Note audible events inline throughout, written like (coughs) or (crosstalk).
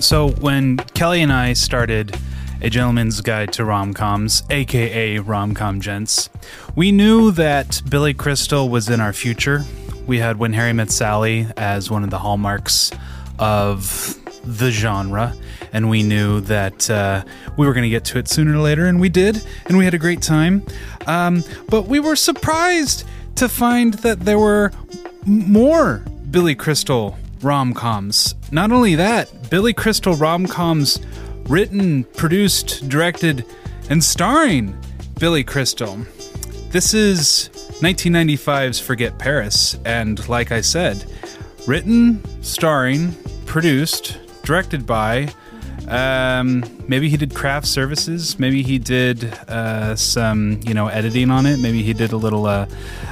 So when Kelly and I started A Gentleman's Guide to Rom-Coms, aka Rom-Com Gents, we knew that Billy Crystal was in our future. We had When Harry Met Sally as one of the hallmarks of the genre, and we knew that uh, we were going to get to it sooner or later, and we did, and we had a great time. Um, but we were surprised to find that there were more Billy Crystal rom coms. Not only that, Billy Crystal rom coms written, produced, directed, and starring Billy Crystal. This is 1995's Forget Paris, and like I said, written, starring, produced, directed by. Um, maybe he did craft services. Maybe he did uh, some, you know, editing on it. Maybe he did a little uh,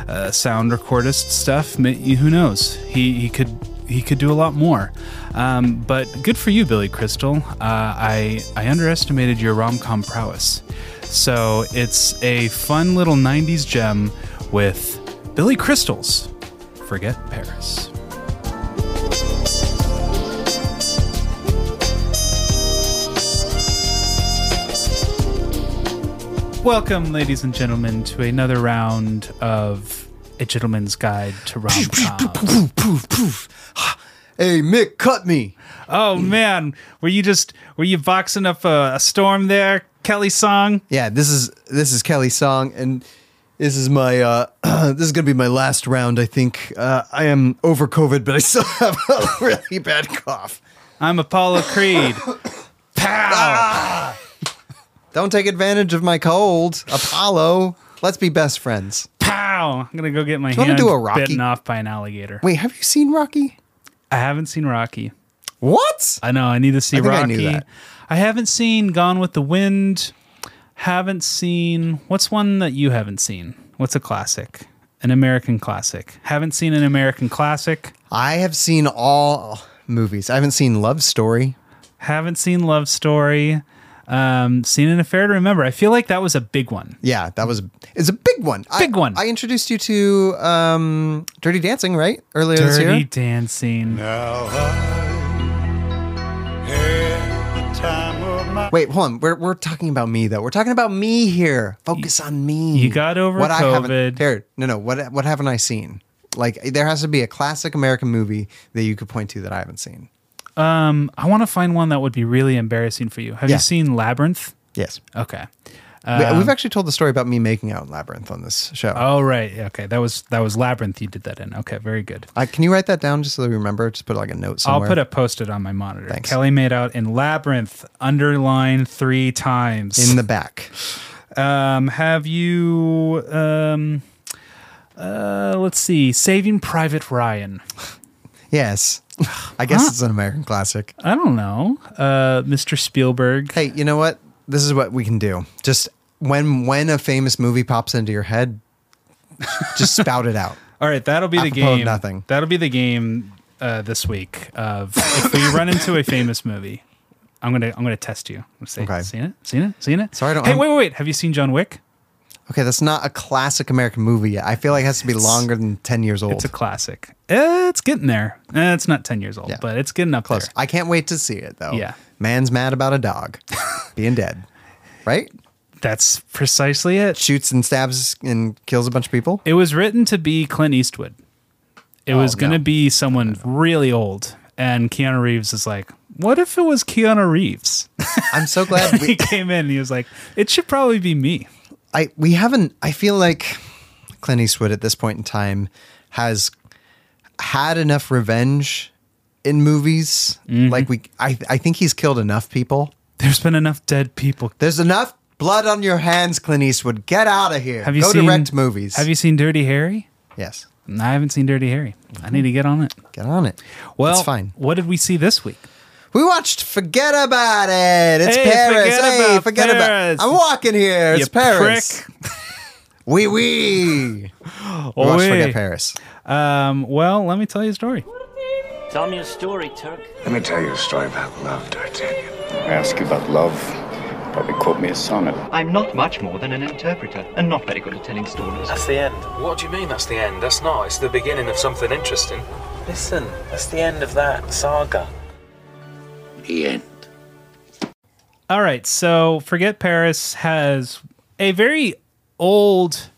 uh, sound recordist stuff. Who knows? He he could he could do a lot more. Um, but good for you, Billy Crystal. Uh, I I underestimated your rom com prowess. So it's a fun little '90s gem with Billy Crystal's "Forget Paris." Welcome, ladies and gentlemen, to another round of A Gentleman's Guide to Rom Com. Poof, poof, poof. Hey, Mick, cut me. Oh man, were you just were you boxing up a, a storm there, Kelly song? Yeah, this is this is Kelly's song, and this is my uh (clears throat) this is gonna be my last round. I think uh, I am over COVID, but I still (laughs) have a really bad cough. I'm Apollo Creed. (coughs) Pow! Don't take advantage of my cold, Apollo. Let's be best friends. Pow! I'm gonna go get my you hand do a Rocky? bitten off by an alligator. Wait, have you seen Rocky? I haven't seen Rocky. What? I know I need to see I think I Rocky. knew that. I haven't seen Gone with the Wind. Haven't seen what's one that you haven't seen? What's a classic? An American classic. Haven't seen an American classic. I have seen all movies. I haven't seen Love Story. Haven't seen Love Story. Um, seen an Affair to Remember. I feel like that was a big one. Yeah, that was it's a big one. Big I, one. I introduced you to um, Dirty Dancing, right? Earlier this year. Dirty. Dancing. Now I time of my Wait, hold on. We're, we're talking about me though. We're talking about me here. Focus on me. you got over what I COVID. haven't. Here, no, no. What what haven't I seen? Like there has to be a classic American movie that you could point to that I haven't seen. Um, I want to find one that would be really embarrassing for you. Have Yeah. you seen Labyrinth? Yes, Okay. we, Um, we've actually told the story about me making out in Labyrinth on this show. Oh right, Yeah, okay. That was that was Labyrinth. You did that in. Okay, very good. I, can you write that down just so that we remember? Just put like a note somewhere. I'll put a post-it posted on my monitor. Thanks. Kelly made out in Labyrinth, underline three times. in the back. um, have you? Um, uh, let's see. Saving Private Ryan. Yes, I guess it's an American classic. I don't know. Uh, Mr. Spielberg. Hey, you know what? This is what we can do. Just when when a famous movie pops into your head, just spout it out. (laughs) All right, that'll be the game. nothing. That'll be the game uh, this week. Of if we run into a famous movie, I'm gonna I'm gonna test you. I'm gonna say, Okay. seen it? Seen it? Seen it? Sorry, I don't- Hey, I'm- wait, wait, wait. Have you seen John Wick? Okay, that's not a classic American movie yet. I feel like it has to be longer than 10 years old. It's a classic. It's getting there. Eh, it's not 10 years old, Yeah. but it's getting up Close. there. I can't wait to see it though. Yeah. Man's mad about a dog (laughs) being dead. Right? That's precisely it. Shoots and stabs and kills a bunch of people. It was written to be Clint Eastwood. It was Oh, going to no. be someone really old. And Keanu Reeves is like, what if it was Keanu Reeves? I'm so glad (laughs) he we came in and he was like, it should probably be me. I we haven't I feel like Clint Eastwood at this point in time has had enough revenge in movies. Mm-hmm. Like we I I think he's killed enough people. There's been enough dead people. There's enough blood on your hands, Clint Eastwood. Get out of here. Have you Go seen direct movies. Have you seen Dirty Harry? Yes. I haven't seen Dirty Harry. I need to get on it. Get on it. Well, it's fine. What did we see this week? We watched Forget About It. It's Hey, Paris. forget hey, about forget Paris. about I'm walking here. It's You Paris. prick. (laughs) Wee wee. We watched oui. Forget Paris. Um, well, let me tell you a story. Tell me a story, Turk. Let me tell you a story about love, D'Artagnan. I ask you about love. Probably quote me a sonnet. I'm not much more than an interpreter, and not very good at telling stories. That's the end. What do you mean that's the end? That's not. It's the beginning of something interesting. Listen, that's the end of that saga. The end. All right, so Forget Paris has a very old,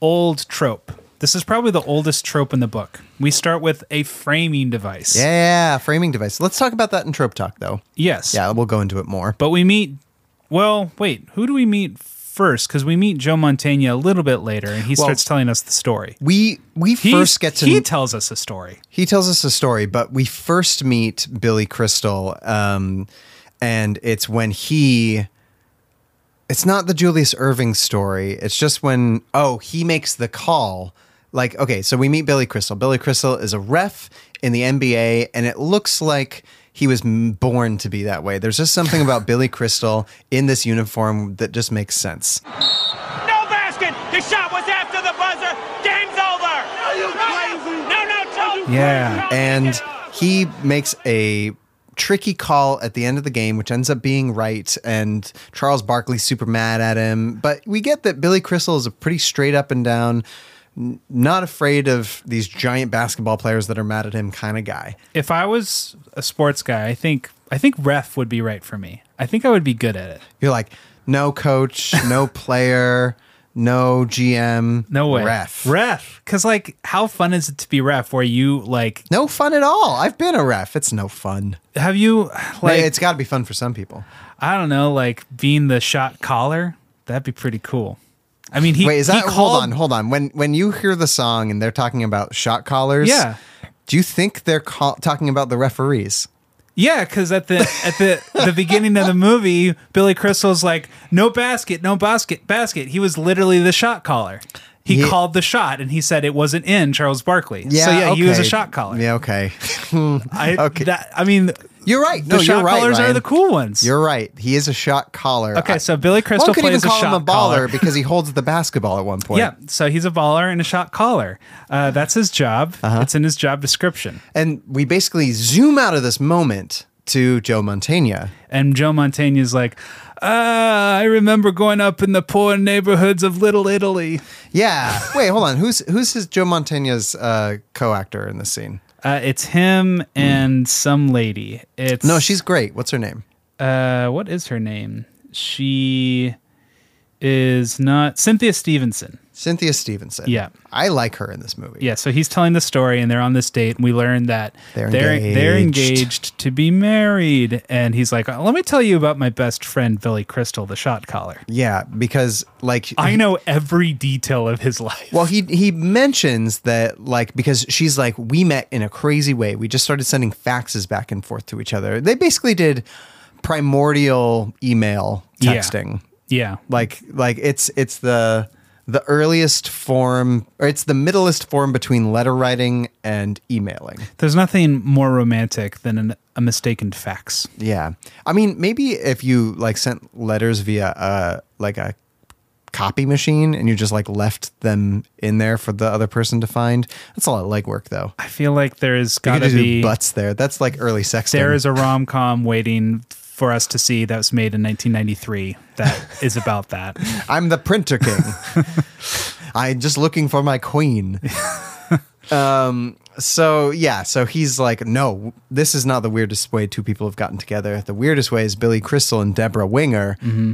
old trope. This is probably the oldest trope in the book. We start with a framing device. Yeah, framing device. Let's talk about that in trope talk, though. Yes. Yeah, we'll go into it more. But we meet. Well, wait. Who do we meet first? Because we meet Joe Mantegna a little bit later, and he Well, starts telling us the story. We we first get to he tells us a story. He tells us a story, but we first meet Billy Crystal, um, and it's when he. It's not the Julius Erving story. It's just when oh he makes the call. Like okay, so we meet Billy Crystal. Billy Crystal is a ref in the NBA, and it looks like he was born to be that way. There's just something about (laughs) Billy Crystal in this uniform that just makes sense. No basket! The shot was after the buzzer! Game's over! Are you crazy? No, no, Joe! Yeah. and he makes a tricky call at the end of the game, which ends up being right. And Charles Barkley's super mad at him. But we get that Billy Crystal is a pretty straight up and down, n- not afraid of these giant basketball players that are mad at him kind of guy. If I was a sports guy, I think I think ref would be right for me. I think I would be good at it. You're like, no coach, (laughs) no player, no GM, No way. ref. Ref. Because, like, how fun is it to be ref where you, like, No fun at all. I've been a ref. It's no fun. have you, Like, like, it's got to be fun for some people. I don't know, like being the shot caller? That'd be pretty cool. I mean, he Wait, is that called, hold on, hold on. When when you hear the song and they're talking about shot callers, Yeah. Do you think they're call, talking about the referees? Yeah, because at the at the the beginning of the movie, Billy Crystal's like, "No basket, no basket, basket." He was literally the shot caller. He Yeah. called the shot, and he said it wasn't in Charles Barkley. so yeah, he was a shot caller. Yeah, okay. (laughs) I, okay. that, I mean, You're right. the No, shot you're right. callers are the cool ones. You're right. He is a shot caller. okay, so Billy Crystal one could even plays a call shot him a baller caller. because he holds the basketball at one point. Yeah, so he's a baller and a shot caller. Uh, that's his job. Uh-huh. It's in his job description. And we basically zoom out of this moment to Joe Mantegna. And Joe Mantegna is like, uh, I remember going up in the poor neighborhoods of Little Italy. Yeah. Wait, hold on. Who's who's his Joe Mantegna's uh, co-actor in this scene? Uh, it's him and some lady. It's No, she's great. What's her name? uh, what is her name? She is not Cynthia Stevenson. Cynthia Stevenson. Yeah. I like her in this movie. Yeah, so he's telling the story, and they're on this date, and we learn that They're they're they're engaged. engaged to be married. And he's like, uh, "Let me tell you about my best friend Billy Crystal, the shot caller. Yeah, because like I know every detail of his life." Well, he he mentions that like because she's like we met in a crazy way. We just started sending faxes back and forth to each other. They basically did primordial email texting. Yeah. texting. yeah, Like like it's it's the the earliest form or it's the middlest form between letter writing and emailing. there's nothing more romantic than an, a mistaken fax. Yeah. I mean, maybe if you like sent letters via uh like a copy machine and you just like left them in there for the other person to find. That's a lot of legwork though. I feel like there's You could gotta just be butts there. That's like early sexting. there is a rom com waiting for us to see that was made in 1993 that (laughs) is about that. I'm the printer king. (laughs) I'm just looking for my queen. um. So yeah. So he's like, no, this is not the weirdest way two people have gotten together. The weirdest way is Billy Crystal and Debra Winger. Mm-hmm.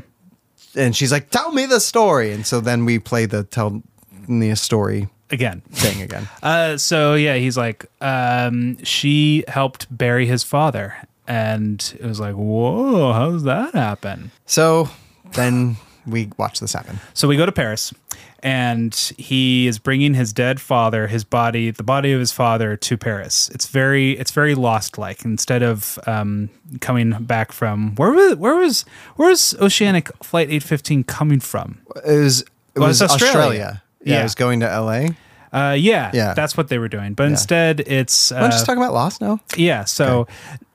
And she's like, tell me the story. And so then we play the tell me a story Again, thing again. (laughs) Uh, so yeah, he's like, um, she helped bury his father, and it was like, whoa, how does that happen? So then we watch this happen. So we go to Paris, and he is bringing his dead father, his body, the body of his father, to Paris. It's very, it's very lost like. Instead of um, coming back from where was where was where was Oceanic Flight Eight Fifteen coming from? It was it Well, was Australia. Australia. Yeah, Yeah. it was going to L.A. Uh, yeah, Yeah. that's what they were doing. But instead, it's uh, don't just talking about Lost now? Yeah, so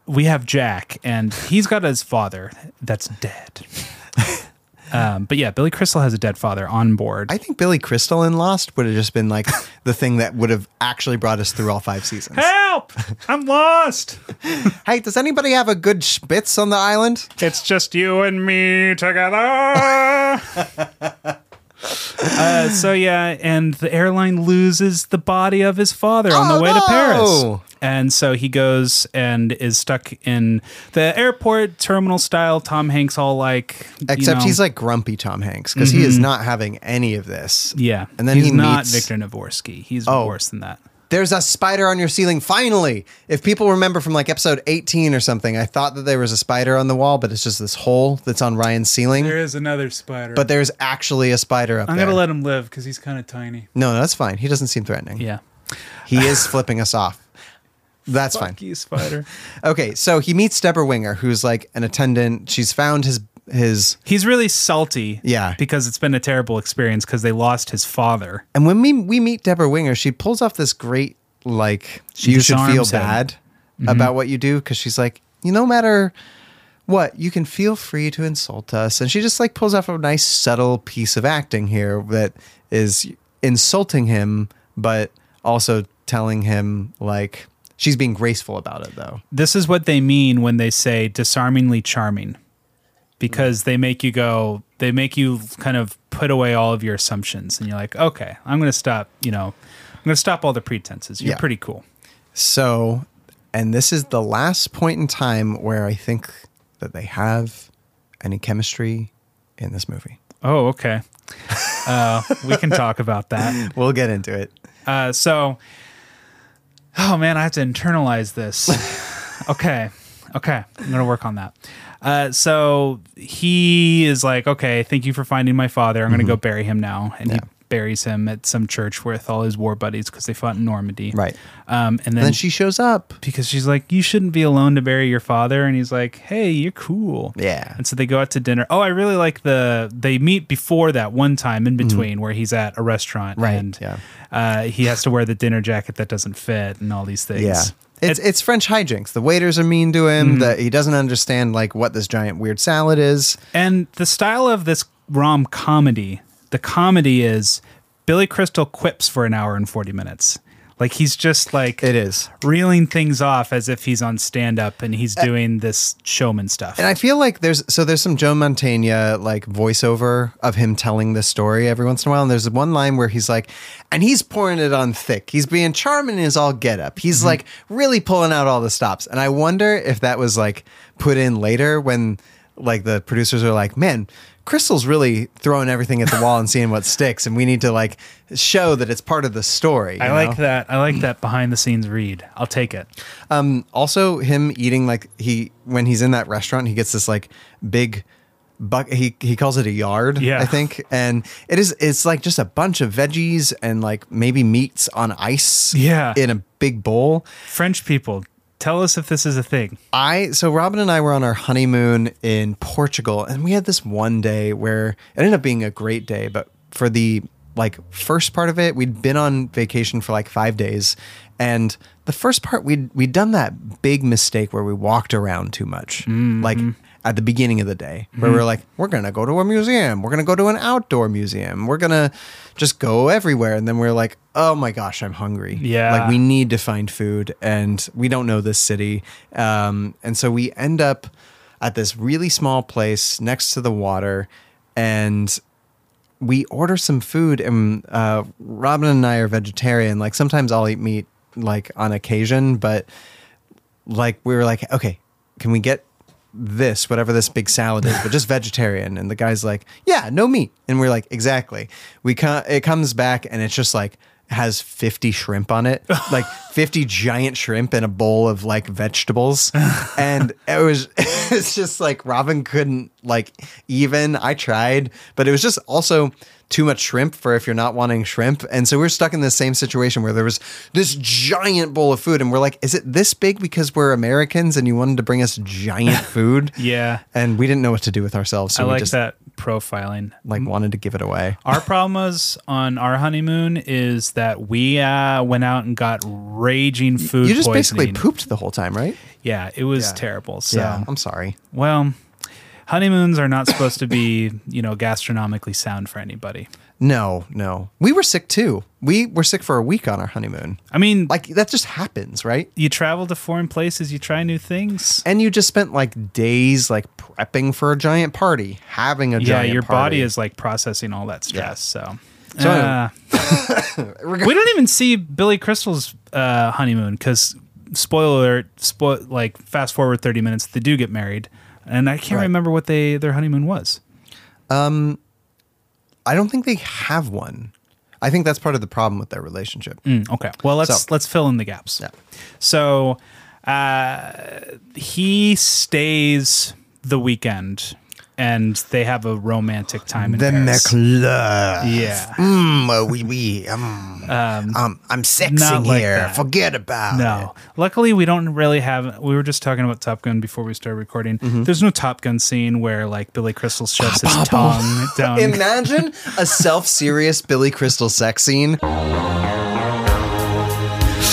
we have Jack, and he's got his father that's dead. (laughs) um, but yeah, Billy Crystal has a dead father on board. I think Billy Crystal in Lost would have just been like the thing that would have actually brought us through all five seasons. Help! I'm lost. (laughs) Hey, does anybody have a good spitz on the island? It's just you and me together. (laughs) Uh, so yeah, and the airline loses the body of his father on Oh, the way to no! Paris. And so he goes and is stuck in the airport terminal style. Tom Hanks all like, you Except know- he's like grumpy Tom Hanks because he is not having any of this. yeah, and then he's he not meets- Viktor Navorski. He's Oh. worse than that. There's a spider on your ceiling. Finally, if people remember from like episode 18 or something, I thought that there was a spider on the wall, but it's just this hole that's on Ryan's ceiling. There is another spider, but there's actually a spider up there. I'm there. gonna let him live because he's kind of tiny. no, that's fine. He doesn't seem threatening. Yeah, He is flipping us off. That's fine. Fuck you, spider. (laughs) Okay, so he meets Debra Winger, who's like an attendant. She's found his his He's really salty. Yeah. because it's been a terrible experience because they lost his father. And when we we meet Debra Winger, she pulls off this great like She you should feel him. bad mm-hmm. about what you do because she's like, you no matter what, you can feel free to insult us, and she just like pulls off a nice subtle piece of acting here that is insulting him, but also telling him like she's being graceful about it though. This is what they mean when they say disarmingly charming, because they make you go, they make you kind of put away all of your assumptions, and you're like, okay, I'm going to stop. You know, I'm going to stop all the pretenses. You're Yeah. pretty cool. So, and this is the last point in time where I think that they have any chemistry in this movie. Oh, okay. Uh, we can talk about that. (laughs) We'll get into it. Uh, so, oh man, I have to internalize this. (laughs) okay, okay, I'm gonna work on that. Uh, so he is like, okay, thank you for finding my father. I'm gonna go bury him now, and he buries him at some church with all his war buddies because they fought in Normandy. Right. Um, and then, And then she shows up. because she's like, you shouldn't be alone to bury your father, and he's like, hey, you're cool. Yeah. And so they go out to dinner. Oh, I really like the they meet before that one time in between where he's at a restaurant Mm-hmm. Right, and yeah. uh, he has to wear the dinner jacket that doesn't fit and all these things. Yeah. It's it's French hijinks. The waiters are mean to him. Mm-hmm. That he doesn't understand like what this giant weird salad is. And the style of this rom comedy, the comedy is Billy Crystal quips for an hour and 40 minutes. Like he's just like It is. reeling things off as if he's on stand up and he's doing this showman stuff. And I feel like there's so there's some Joe Mantegna uh, like voiceover of him telling this story every once in a while. And there's one line where he's like, and he's pouring it on thick. He's being charming in his all get up. He's mm-hmm. like really pulling out all the stops. And I wonder if that was like put in later when like the producers are like, man, Crystal's really throwing everything at the wall and seeing what (laughs) sticks, and we need to like show that it's part of the story. I you like that. I like that behind the scenes read. I'll take it. Um, also, him eating like he when he's in that restaurant, he gets this like big buck. He he calls it a yard, Yeah. I think, and it is it's like just a bunch of veggies and like maybe meats on ice, Yeah. in a big bowl. French people, tell us if this is a thing. I so Robin and I were on our honeymoon in Portugal, and we had this one day where it ended up being a great day, but for the like first part of it, we'd been on vacation for like five days, and the first part we'd we'd done that big mistake where we walked around too much, mm-hmm. like at the beginning of the day, where we we're like, we're gonna go to a museum, we're gonna go to an outdoor museum, we're gonna just go everywhere, and then we're like, oh my gosh, I'm hungry, Yeah. like we need to find food and we don't know this city. Um, and so we end up at this really small place next to the water and we order some food and uh, robin and i are vegetarian. Like sometimes i'll eat meat like on occasion but like we were like okay can we get this whatever this big salad is but just vegetarian. And the guy's like yeah no meat. And we're like exactly. We co- it comes back and it's just like has 50 shrimp on it (laughs) like 50 giant shrimp in a bowl of like vegetables (laughs) and it was (laughs) it's just like robin couldn't like even i tried but it was just also too much shrimp for if you're not wanting shrimp. And so we're stuck in the same situation where there was this giant bowl of food and we're like, is it this big because we're Americans and you wanted to bring us giant food? Yeah. And we didn't know what to do with ourselves. So I we like just that profiling. like wanted to give it away. Our (laughs) problem was on our honeymoon is that we uh, went out and got raging food You just basically pooped the whole time, right? Yeah, it was Yeah. terrible. So, yeah. I'm sorry. well, honeymoons are not supposed to be, you know, gastronomically sound for anybody. No, no. We were sick too. We were sick for a week on our honeymoon. I mean, Like that just happens, right? you travel to foreign places, you try new things. And you just spent like days like prepping for a giant party, having a Yeah, giant your party. body is like processing all that stress. So, So Uh, (laughs) we don't even see Billy Crystal's uh, honeymoon because spoiler alert, spoil like fast forward thirty minutes, they do get married, and I can't Right. remember what they their honeymoon was. I don't think they have one. I think that's part of the problem with their relationship. Mm, okay, well let's So- let's fill in the gaps. Yeah. So, uh, he stays the weekend, and they have a romantic time in The Paris. McLove. Yeah. Mm, uh, we, we, um, um, I'm sexing like here. that. Forget about No. it. Luckily, we don't really have. We were just talking about Top Gun before we started recording. Mm-hmm. There's no Top Gun scene where like Billy Crystal shoves his tongue down. Imagine a (laughs) self-serious Billy Crystal sex scene.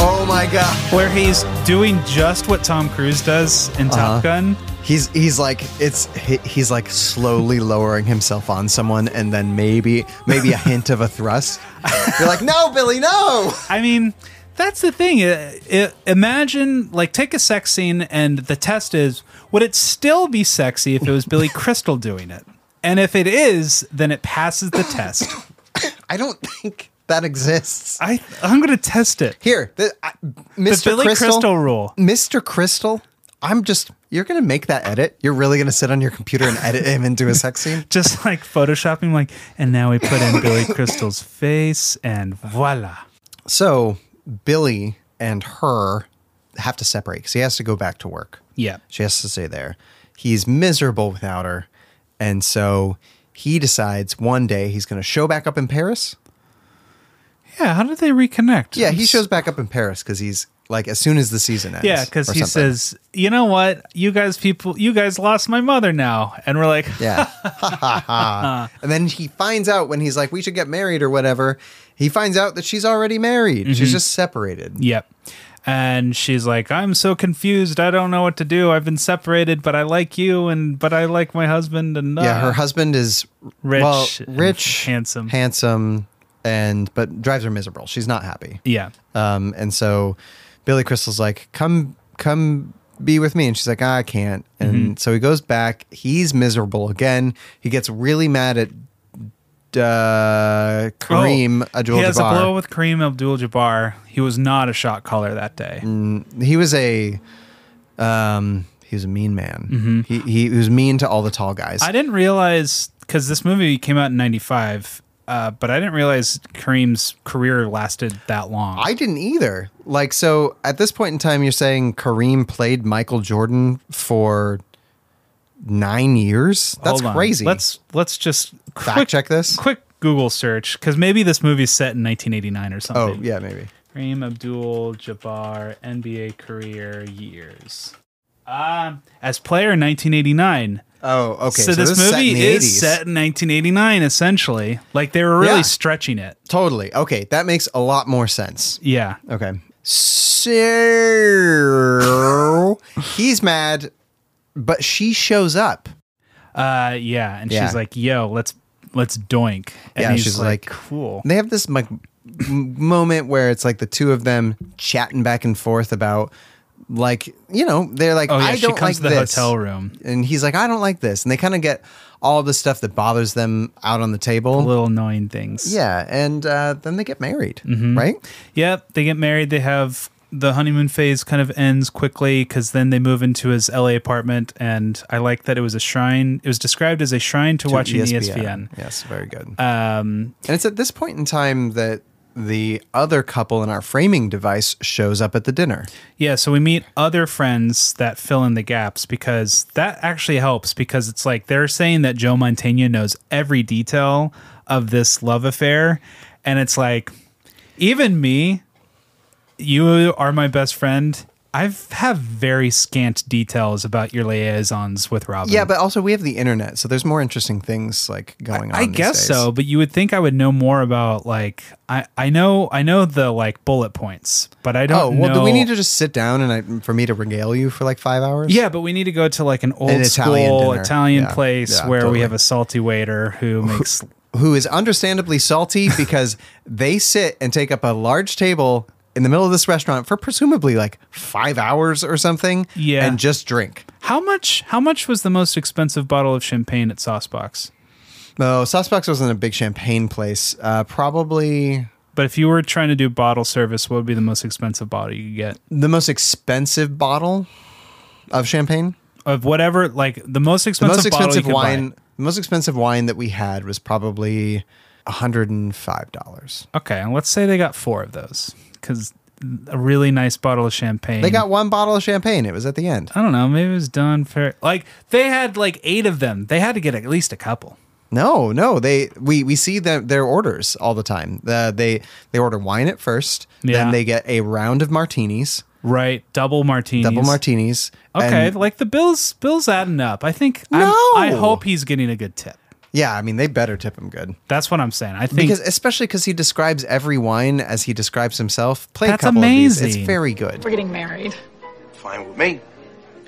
Oh my god. where he's doing just what Tom Cruise does in Uh-huh. Top Gun. He's he's like it's he, he's like slowly lowering himself on someone and then maybe maybe a hint of a thrust. (laughs) You're like, "No, Billy, no." I mean, that's the thing. It, it- imagine like take a sex scene, and the test is: would it still be sexy if it was Billy (laughs) Crystal doing it? And if it is, then it passes the test. (coughs) I don't think that exists. I I'm gonna test it. Here, the, The Mr. Billy Crystal, Crystal rule. Mr. Crystal, I'm just you're going to make that edit? You're really going to sit on your computer and edit him into a sex scene? (laughs) just like photoshopping like and now we put in billy crystal's face and voila So, Billy and her have to separate because he has to go back to work. yeah She has to stay there. He's miserable without her. And so he decides one day he's going to show back up in Paris. yeah how did they reconnect Yeah, he shows back up in Paris because he's like, as soon as the season ends. yeah because he something. says you know what you guys people you guys lost my mother now and we're like Yeah. (laughs) and then he finds out when he's like, we should get married or whatever. He finds out that she's already married. Mm-hmm. She's just separated. yep and she's like i'm so confused i don't know what to do i've been separated but i like you and but i like my husband and uh, Yeah, her husband is Rich well, rich, handsome. handsome, and but drives her miserable. She's not happy. yeah Um, and so Billy Crystal's like, "Come, come, be with me," and she's like, "I can't." And Mm-hmm. so he goes back. He's miserable again. He gets really mad at uh, Kareem Oh, Abdul Jabbar. he has a blow with Kareem Abdul-Jabbar. He was not a shot caller that day. he was a um, he was a mean man. He, he he was mean to all the tall guys. Mm-hmm. I didn't realize because this movie came out in '95, uh, but I didn't realize Kareem's career lasted that long. I didn't either. Like, so at this point in time, you're saying Kareem played Michael Jordan for nine years? That's crazy. Let's let's just fact quick, check this. Quick Google search because maybe this movie's set in 1989 or something. Oh, something. yeah, maybe. Kareem Abdul-Jabbar NBA career years. Um, as player in 1989. Oh, okay. so, this, is set movie is 80s. set in 1989, essentially. Like they were really Yeah. stretching it. Totally. Okay, that makes a lot more sense. Yeah. Okay. So (laughs) he's mad, but she shows up. Uh, yeah, and Yeah. she's like, "Yo, let's let's doink." And Yeah, he's she's like, like- "Cool." They have this like m- moment where it's like the two of them chatting back and forth about like you know they're like Oh yeah, I she don't comes like to the this. hotel room. and he's like I don't like this, and they kind of get all the stuff that bothers them out on the table. Little annoying things. Yeah, and uh, then they get married, Mm-hmm. right? Yep. They get married. They have the honeymoon phase kind of ends quickly because then they move into his LA apartment, and I like that it was a shrine. It was described as a shrine to, watching E ESPN. Yes, very good. Um, and it's at this point in time that the other couple in our framing device shows up at the dinner. Yeah, so we meet other friends that fill in the gaps because that actually helps because it's like they're saying that Joe Montana knows every detail of this love affair. And it's like, even me, you are my best friend. I have very scant details about your liaisons with Robin. Yeah, but also we have the internet, so there's more interesting things like going on. I guess days. so, but you would think I would know more about like I I know I know the like bullet points, but I don't Oh well, know. do we need to just sit down and I, for me to regale you for like five hours? Yeah, but we need to go to like an old An school Italian Italian. Yeah. place Yeah, where we have a salty waiter who makes who is understandably salty because they sit and take up a large table in the middle of this restaurant for presumably like five hours or something. Yeah. And just drink. How much? How much was the most expensive bottle of champagne at Saucebox? No, Saucebox wasn't a big champagne place. Uh, probably But if you were trying to do bottle service, what would be the most expensive bottle you could get the most expensive bottle of champagne. of whatever? Like the most The expensive, most bottle expensive wine. Buy. The most expensive wine that we had was probably hundred and five dollars. Okay, and let's say they got four of those because a really nice bottle of champagne. They got one bottle of champagne. It was at the end. I don't know. Maybe it was done fair. Like they had like eight of them. They had to get at least a couple. No, no, they we we see them their orders all the time. Uh, they they order wine at first, Yeah. then they get a round of martinis, Right, double martinis. double martinis. Okay, and- like the bills, bills adding up. I think. I'm, No! I hope he's getting a good tip. Yeah, I mean they better tip him good That's what I'm saying. I think because especially because he describes every wine as he describes himself. Play That's a couple of these. amazing. It's very good. We're getting married. Fine with me.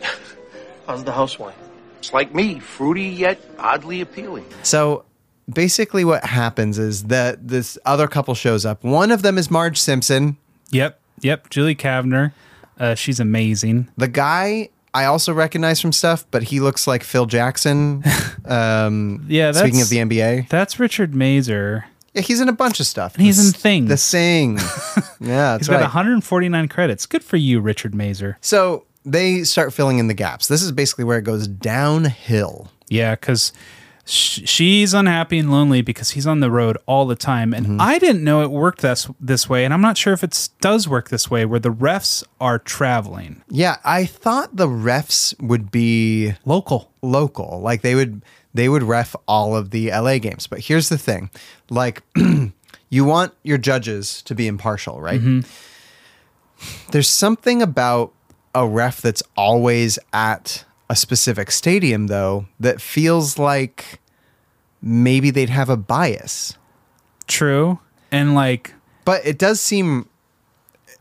(laughs) How's the house wine? It's like me, fruity yet oddly appealing. So basically, what happens is that this other couple shows up. One of them is Marge Simpson. Yep, yep. Julie Kavner, uh, she's amazing. The guy I also recognize from stuff, but he looks like Phil Jackson. (laughs) Um, Yeah, that's, speaking of the NBA, that's Richard Masur. yeah, he's in a bunch of stuff. And He's The in Thing. The Sing. (laughs) yeah, that's He's got right. 149 credits. Good for you, Richard Masur. So they start filling in the gaps. This is basically where it goes downhill. Yeah, because she's unhappy and lonely because he's on the road all the time. And Mm-hmm. I didn't know it worked this this way, and I'm not sure if it does work this way, where the refs are traveling Yeah, I thought the refs would be local. local. Like they would they would ref all of the LA games. But here's the thing. Like (clears throat) you want your judges to be impartial, right? There's something about a ref that's always at a specific stadium though that feels like maybe they'd have a bias. True, and like But it does seem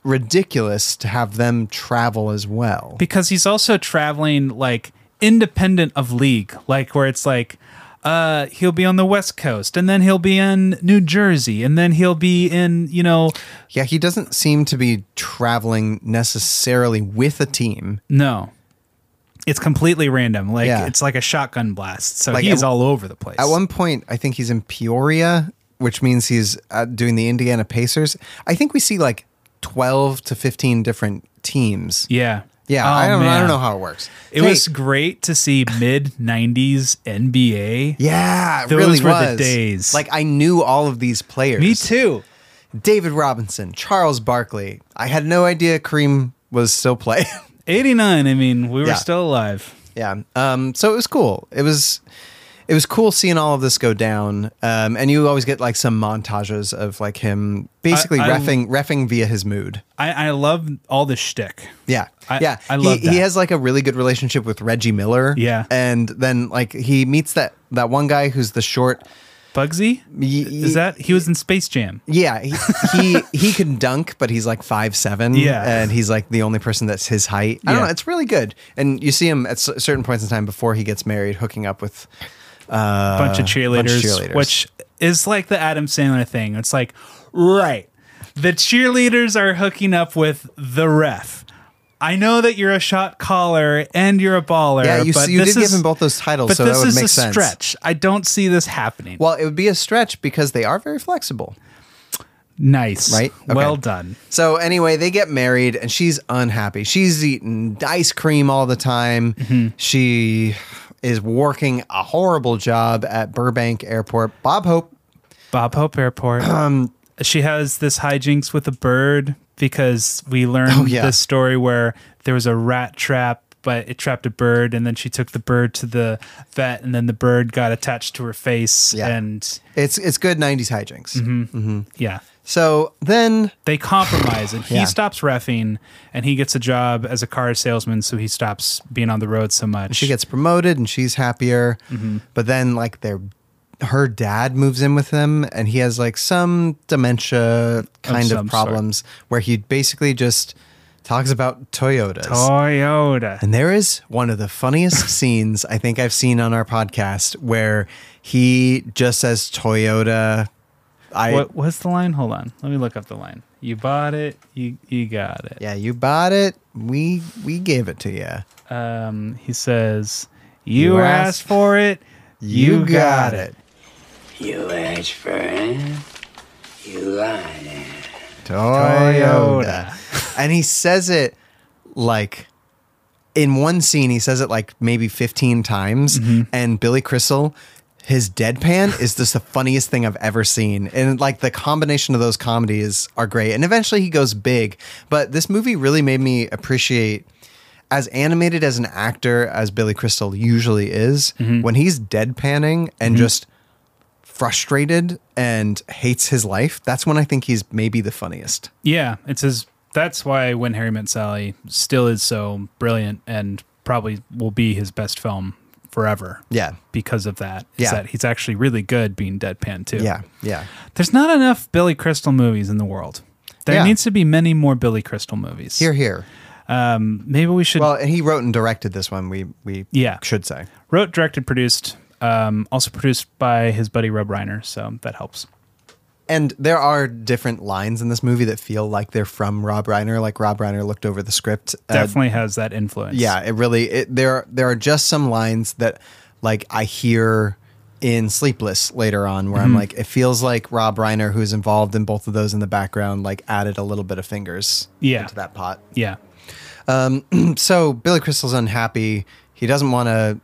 ridiculous to have them travel as well. because he's also traveling like independent of league, like where it's like. Uh, he'll be on the West Coast, and then he'll be in New Jersey, and then he'll be in, you know, Yeah, he doesn't seem to be traveling necessarily with a team. no, it's completely random. Like Yeah. it's like a shotgun blast. So Like, he's all over the place. At one point, I think he's in Peoria, which means he's uh, doing the Indiana Pacers. I think we see like 12 to 15 different teams. Yeah. Yeah, Oh, I don't I don't know how it works. It Hey, was great to see mid 90s NBA. Yeah, it Those really were the days. Like I knew all of these players. Me too. David Robinson, Charles Barkley. I had no idea Kareem was still (laughs) playing. 89. I mean, we were Yeah. still alive. yeah. Um so it was cool. It was it was cool seeing all of this go down. Um and you always get like some montages of like him basically I- refing refing via his mood. I, I love all the shtick. Yeah, I- yeah. I love he, he has like a really good relationship with Reggie Miller. Yeah. and then like he meets that that one guy who's the short. Muggsy? Is that he was in Space Jam? Yeah, he he, (laughs) he can dunk, but he's like five seven. Yeah. and he's like the only person that's his height. I don't Yeah. know. It's really good, and you see him at c- certain points in time before he gets married, hooking up with uh, bunch of cheerleaders, cheerleaders. which is like the Adam Sandler thing. It's like, right, the cheerleaders are hooking up with the ref. I know that you're a shot caller and you're a baller. Yeah, you, but you this did is, give him both those titles, But so that this would is make a sense. stretch. I don't see this happening. Well, it would be a stretch because they are very flexible. nice, Right? Okay. Well done. So anyway, they get married, and she's unhappy. She's eating ice cream all the time. Mm-hmm. She is working a horrible job at Burbank Airport. Bob Hope. Bob Hope Airport. Um, she has this hijinks with a bird because we learned Oh, yeah. this story where there was a rat trap but it trapped a bird and then she took the bird to the vet and then the bird got attached to her face Yeah. and It's it's good '90s hijinks. yeah So then, they compromise and he Yeah. stops refing and he gets a job as a car salesman so he stops being on the road so much she gets promoted, and she's happier. Mm-hmm. But then, like their her dad moves in with them, and he has like some dementia kind of sort. problems where he basically just talks about Toyotas. Toyota. And there is one of the funniest (laughs) scenes I think I've seen on our podcast where he just says Toyota. I What what's the line? Hold on. Let me look up the line. You bought it. You you got it. yeah, you bought it. We we gave it to you. Um, he says, "You, You asked, asked- for it. You, got, it." You asked for it. You got it. Toyota. and he says it like in one scene, he says it like maybe 15 times. Mm-hmm. And Billy Crystal, his deadpan is just the funniest thing I've ever seen. And like the combination of those comedies are great. And eventually he goes big. But this movie really made me appreciate. As animated as an actor as Billy Crystal usually is, mm-hmm. when he's deadpanning and mm-hmm. just frustrated and hates his life, that's when I think he's maybe the funniest. Yeah, it's his. That's why when Harry Met Sally still is so brilliant and probably will be his best film forever. Yeah. because of that. Yeah. that he's actually really good being deadpan too. Yeah, yeah. there's not enough Billy Crystal movies in the world. There Yeah. needs to be many more Billy Crystal movies. Here, here. um, maybe we should. Well, and he wrote and directed this one. We we Yeah. should say. wrote, directed, produced. Um, also produced by his buddy Rob Reiner, so that helps. And there are different lines in this movie that feel like they're from Rob Reiner. Like Rob Reiner looked over the script. Uh, Definitely has that influence. yeah, it really. It, there there are just some lines that like I hear in Sleepless later on, where Mm-hmm. I'm like, it feels like Rob Reiner, who's involved in both of those in the background, like added a little bit of fingers Yeah. into that pot. yeah. (clears throat) so Billy Crystal's unhappy. He doesn't want to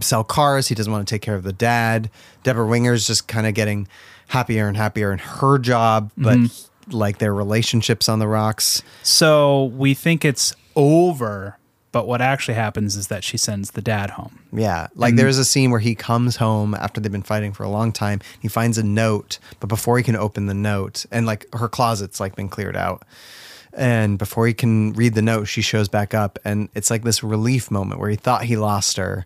sell cars. He doesn't want to take care of the dad. Debra Winger's just kind of getting happier and happier in her job, but mm-hmm. like their relationships on the rocks. So we think it's over, but what actually happens is that she sends the dad home. Yeah. Like mm-hmm. there's a scene where he comes home after they've been fighting for a long time. He finds a note, but before he can open the note, and like her closet's like been cleared out. And before he can read the note, she shows back up, and it's like this relief moment where he thought he lost her,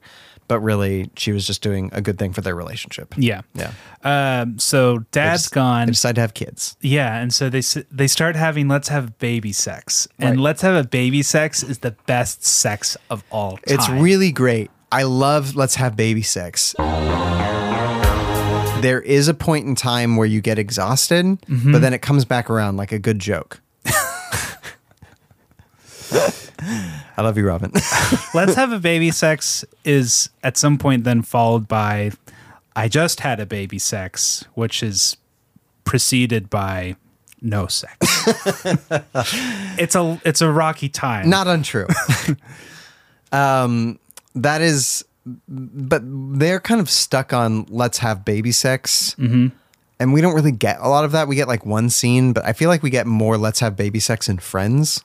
but really she was just doing a good thing for their relationship. Yeah. Yeah. Um, so dad's just- gone. They decide to have kids. Yeah, and so they they start having let's have baby sex, and Right. let's have a baby sex is the best sex of all time. It's really great. I love Let's Have Baby Sex. There is a point in time where you get exhausted, Mm-hmm. but then it comes back around like a good joke. I love you, Robin. (laughs) let's have a baby sex is at some point then followed by I just had a baby sex, which is preceded by no sex. (laughs) it's a it's a rocky time. Not untrue. (laughs) um, that is, but they're kind of stuck on let's have baby sex. Mm-hmm. And we don't really get a lot of that. We get like one scene, but I feel like we get more let's have baby sex in Friends.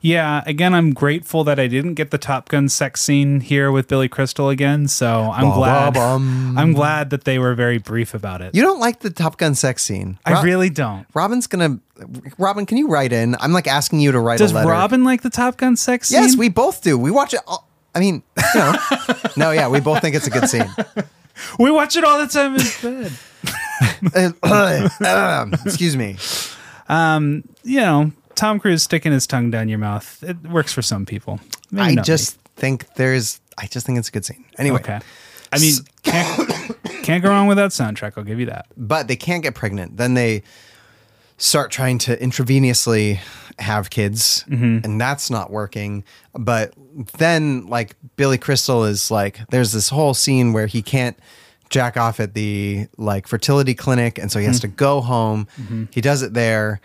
Yeah, again, I'm grateful that I didn't get the Top Gun sex scene here with Billy Crystal again. So I'm Ba, ba, glad. bum. I'm glad that they were very brief about it. You don't like the Top Gun sex scene. I really don't. Robin's gonna. Robin, can you write in? I'm like asking you to write Does a letter. Robin like the Top Gun sex scene? Yes, we both do. We watch it. All, I mean, you know. (laughs) no, yeah, we both think it's a good scene. (laughs) we watch it all the time in bed. (laughs) Uh, uh, excuse me. you know, Tom Cruise sticking his tongue down your mouth. It works for some people. Maybe I just think there's. I just think it's a good scene. Anyway, okay. I mean, can't can't go wrong with that soundtrack. I'll give you that. but they can't get pregnant. Then they start trying to intravenously have kids, Mm-hmm. and that's not working. But then, like Billy Crystal is like, there's this whole scene where he can't jack off at the like fertility clinic, and so he has to go home. He does it there.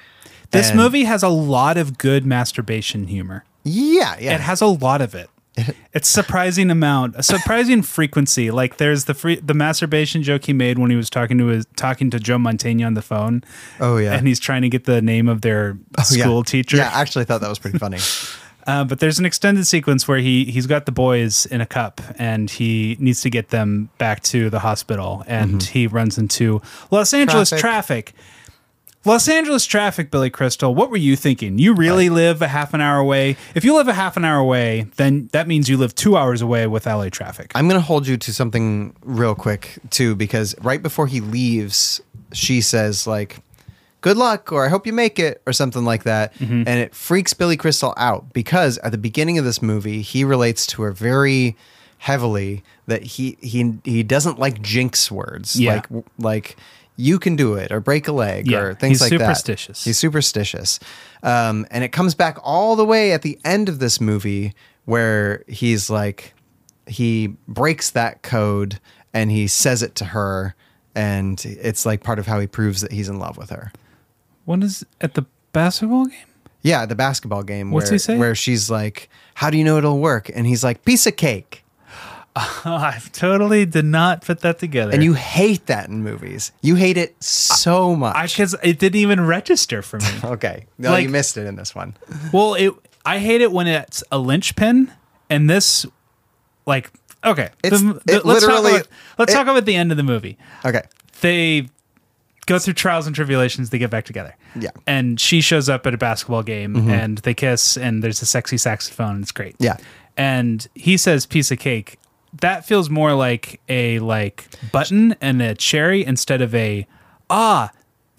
Mm-hmm. This and- movie has a lot of good masturbation humor. yeah, yeah, It has a lot of it. (laughs) It's surprising amount, a surprising frequency. Like there's the free, the masturbation joke he made when he was talking to his talking to Joe Mantegna on the phone. Oh, yeah. and he's trying to get the name of their (laughs) Oh, yeah. school teacher. Yeah, I actually thought that was pretty funny. (laughs) Uh, but there's an extended sequence where he he's got the boys in a cup and he needs to get them back to the hospital and he runs into Los Angeles Mm-hmm. Traffic. traffic. Los Angeles traffic, Billy Crystal. What were you thinking? You really live a half an hour away? If you live a half an hour away, then that means you live two hours away with LA traffic. I'm going to hold you to something real quick too, because right before he leaves, she says like, good luck or I hope you make it or something like that. Mm-hmm. And it freaks Billy Crystal out because at the beginning of this movie, he relates to her very heavily that he he he doesn't like jinx words. Yeah. Like like you can do it or break a leg Yeah, or things like that. He's superstitious. He's superstitious. Um, and it comes back all the way at the end of this movie where he's like, he breaks that code and he says it to her. And it's like part of how he proves that he's in love with her. When is at the basketball game? Yeah, the basketball game. What's where, he say? Where she's like, "How do you know it'll work?" And he's like, "Piece of cake." (laughs) I totally did not put that together. And you hate that in movies. You hate it so much. because it didn't even register for me. (laughs) okay, no, Like- you missed it in this one. well, it I hate it when it's a linchpin, and this, like, okay, It's- it let's literally- talk about, let's it- talk about the end of the movie. Okay, They go through trials and tribulations. They get back together. Yeah. Mm-hmm. and she shows up at a basketball game, and they kiss, and there's a sexy saxophone. And it's great. Yeah. and he says piece of cake. That feels more like a like button and a cherry instead of a ah.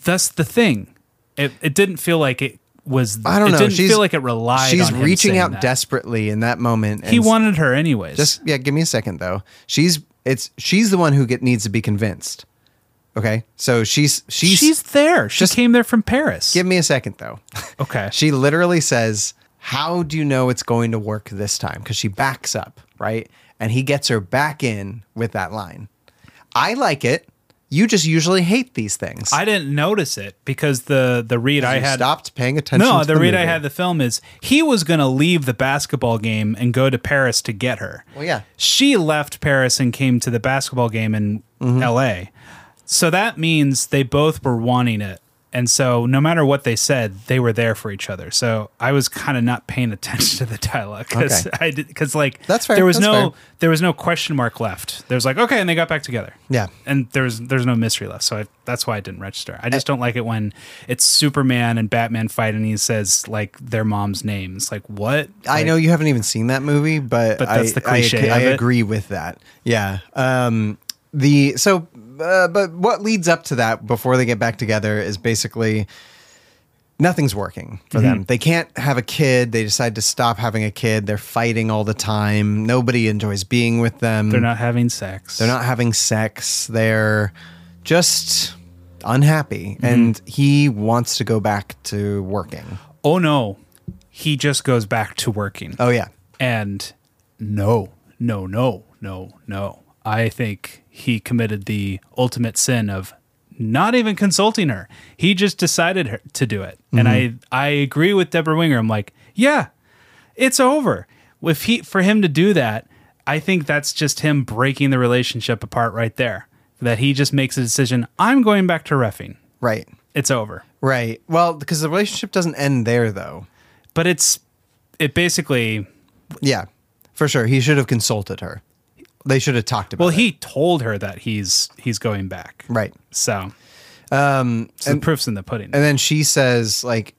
That's the thing. It it didn't feel like it was. I don't it know. Didn't she's feel like it relied. She's reaching out that. desperately in that moment. He wanted her anyways. Just yeah, give me a second though. She's it's she's the one who get needs to be convinced. Okay, so she's she's she's there. She just- came there from Paris. Give me a second though. (laughs) okay. She literally says, "How do you know it's going to work this time?" Because she backs up, right? And he gets her back in with that line. I like it. You just usually hate these things. I didn't notice it because the the read I had stopped paying attention. No, to the, the read I had the film is he was going to leave the basketball game and go to Paris to get her. Well, yeah. She left Paris and came to the basketball game in Mm-hmm. LA. So that means they both were wanting it. And so no matter what they said, they were there for each other. So I was kind of not paying (laughs) attention to the dialogue cuz Okay. I cuz like That's fair, there was that's no fair. there was no question mark left. There was like okay and they got back together. Yeah. And there's there's no mystery left. So I, that's why it didn't register. I just don't like it when it's Superman and Batman fight and he says like their mom's names. Like what? I Like, know you haven't even seen that movie, but But that's I, the cliche I, I agree with that. Yeah. Um, the so, uh, but what leads up to that before they get back together is basically nothing's working for Mm-hmm. them. They can't have a kid. They decide to stop having a kid. They're fighting all the time. Nobody enjoys being with them. They're not having sex. They're not having sex. They're just unhappy, Mm-hmm. and he wants to go back to working. Oh no. He just goes back to working. Oh yeah. And no, no, no, no, no. I think he committed the ultimate sin of not even consulting her. He just decided her to do it. And I mm-hmm. I agree with Debra Winger. I'm like, yeah, it's over. If he for him to do that, I think that's just him breaking the relationship apart right there. That he just makes a decision, I'm going back to refing. Right. It's over. Right. Well, because the relationship doesn't end there, though. But it's it basically Yeah, for sure. He should have consulted her. They should have talked about it well, it. he told her that he's he's going back. Right. So, Um, so and, the proof's in the pudding. and then she says, like,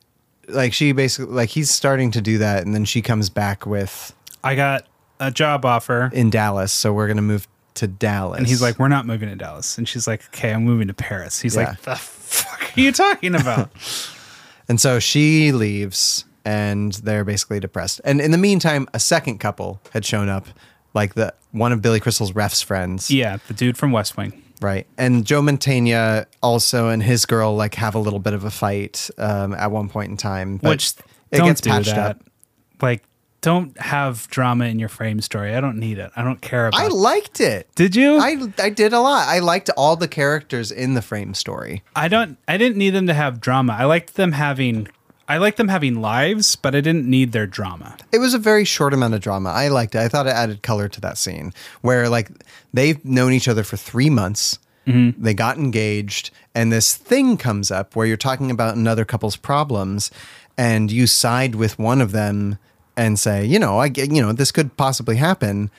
like she basically, like, he's starting to do that. And then she comes back with I got a job offer, in Dallas. So we're going to move to Dallas. and he's like, "We're not moving to Dallas," and she's like, "Okay, I'm moving to Paris." He's Yeah. like, "The fuck are you talking about?" (laughs) and so she leaves and they're basically depressed. And in the meantime, a second couple had shown up, like the one of Billy Crystal's ref's friends. yeah, the dude from West Wing. Right. And Joe Mantegna also and his girl like have a little bit of a fight um, at one point in time. Which it don't gets do patched that. up. Like, don't have drama in your frame story. I don't need it. I don't care about. I liked it. Did you? I I did a lot. I liked all the characters in the frame story. I don't. I didn't need them to have drama. I liked them having. I liked them having lives, but I didn't need their drama. It was a very short amount of drama. I liked it. I thought it added color to that scene where like they've known each other for three months. Mm-hmm. They got engaged, and this thing comes up where you're talking about another couple's problems, and you side with one of them and say, you know, I get, you know, this could possibly happen.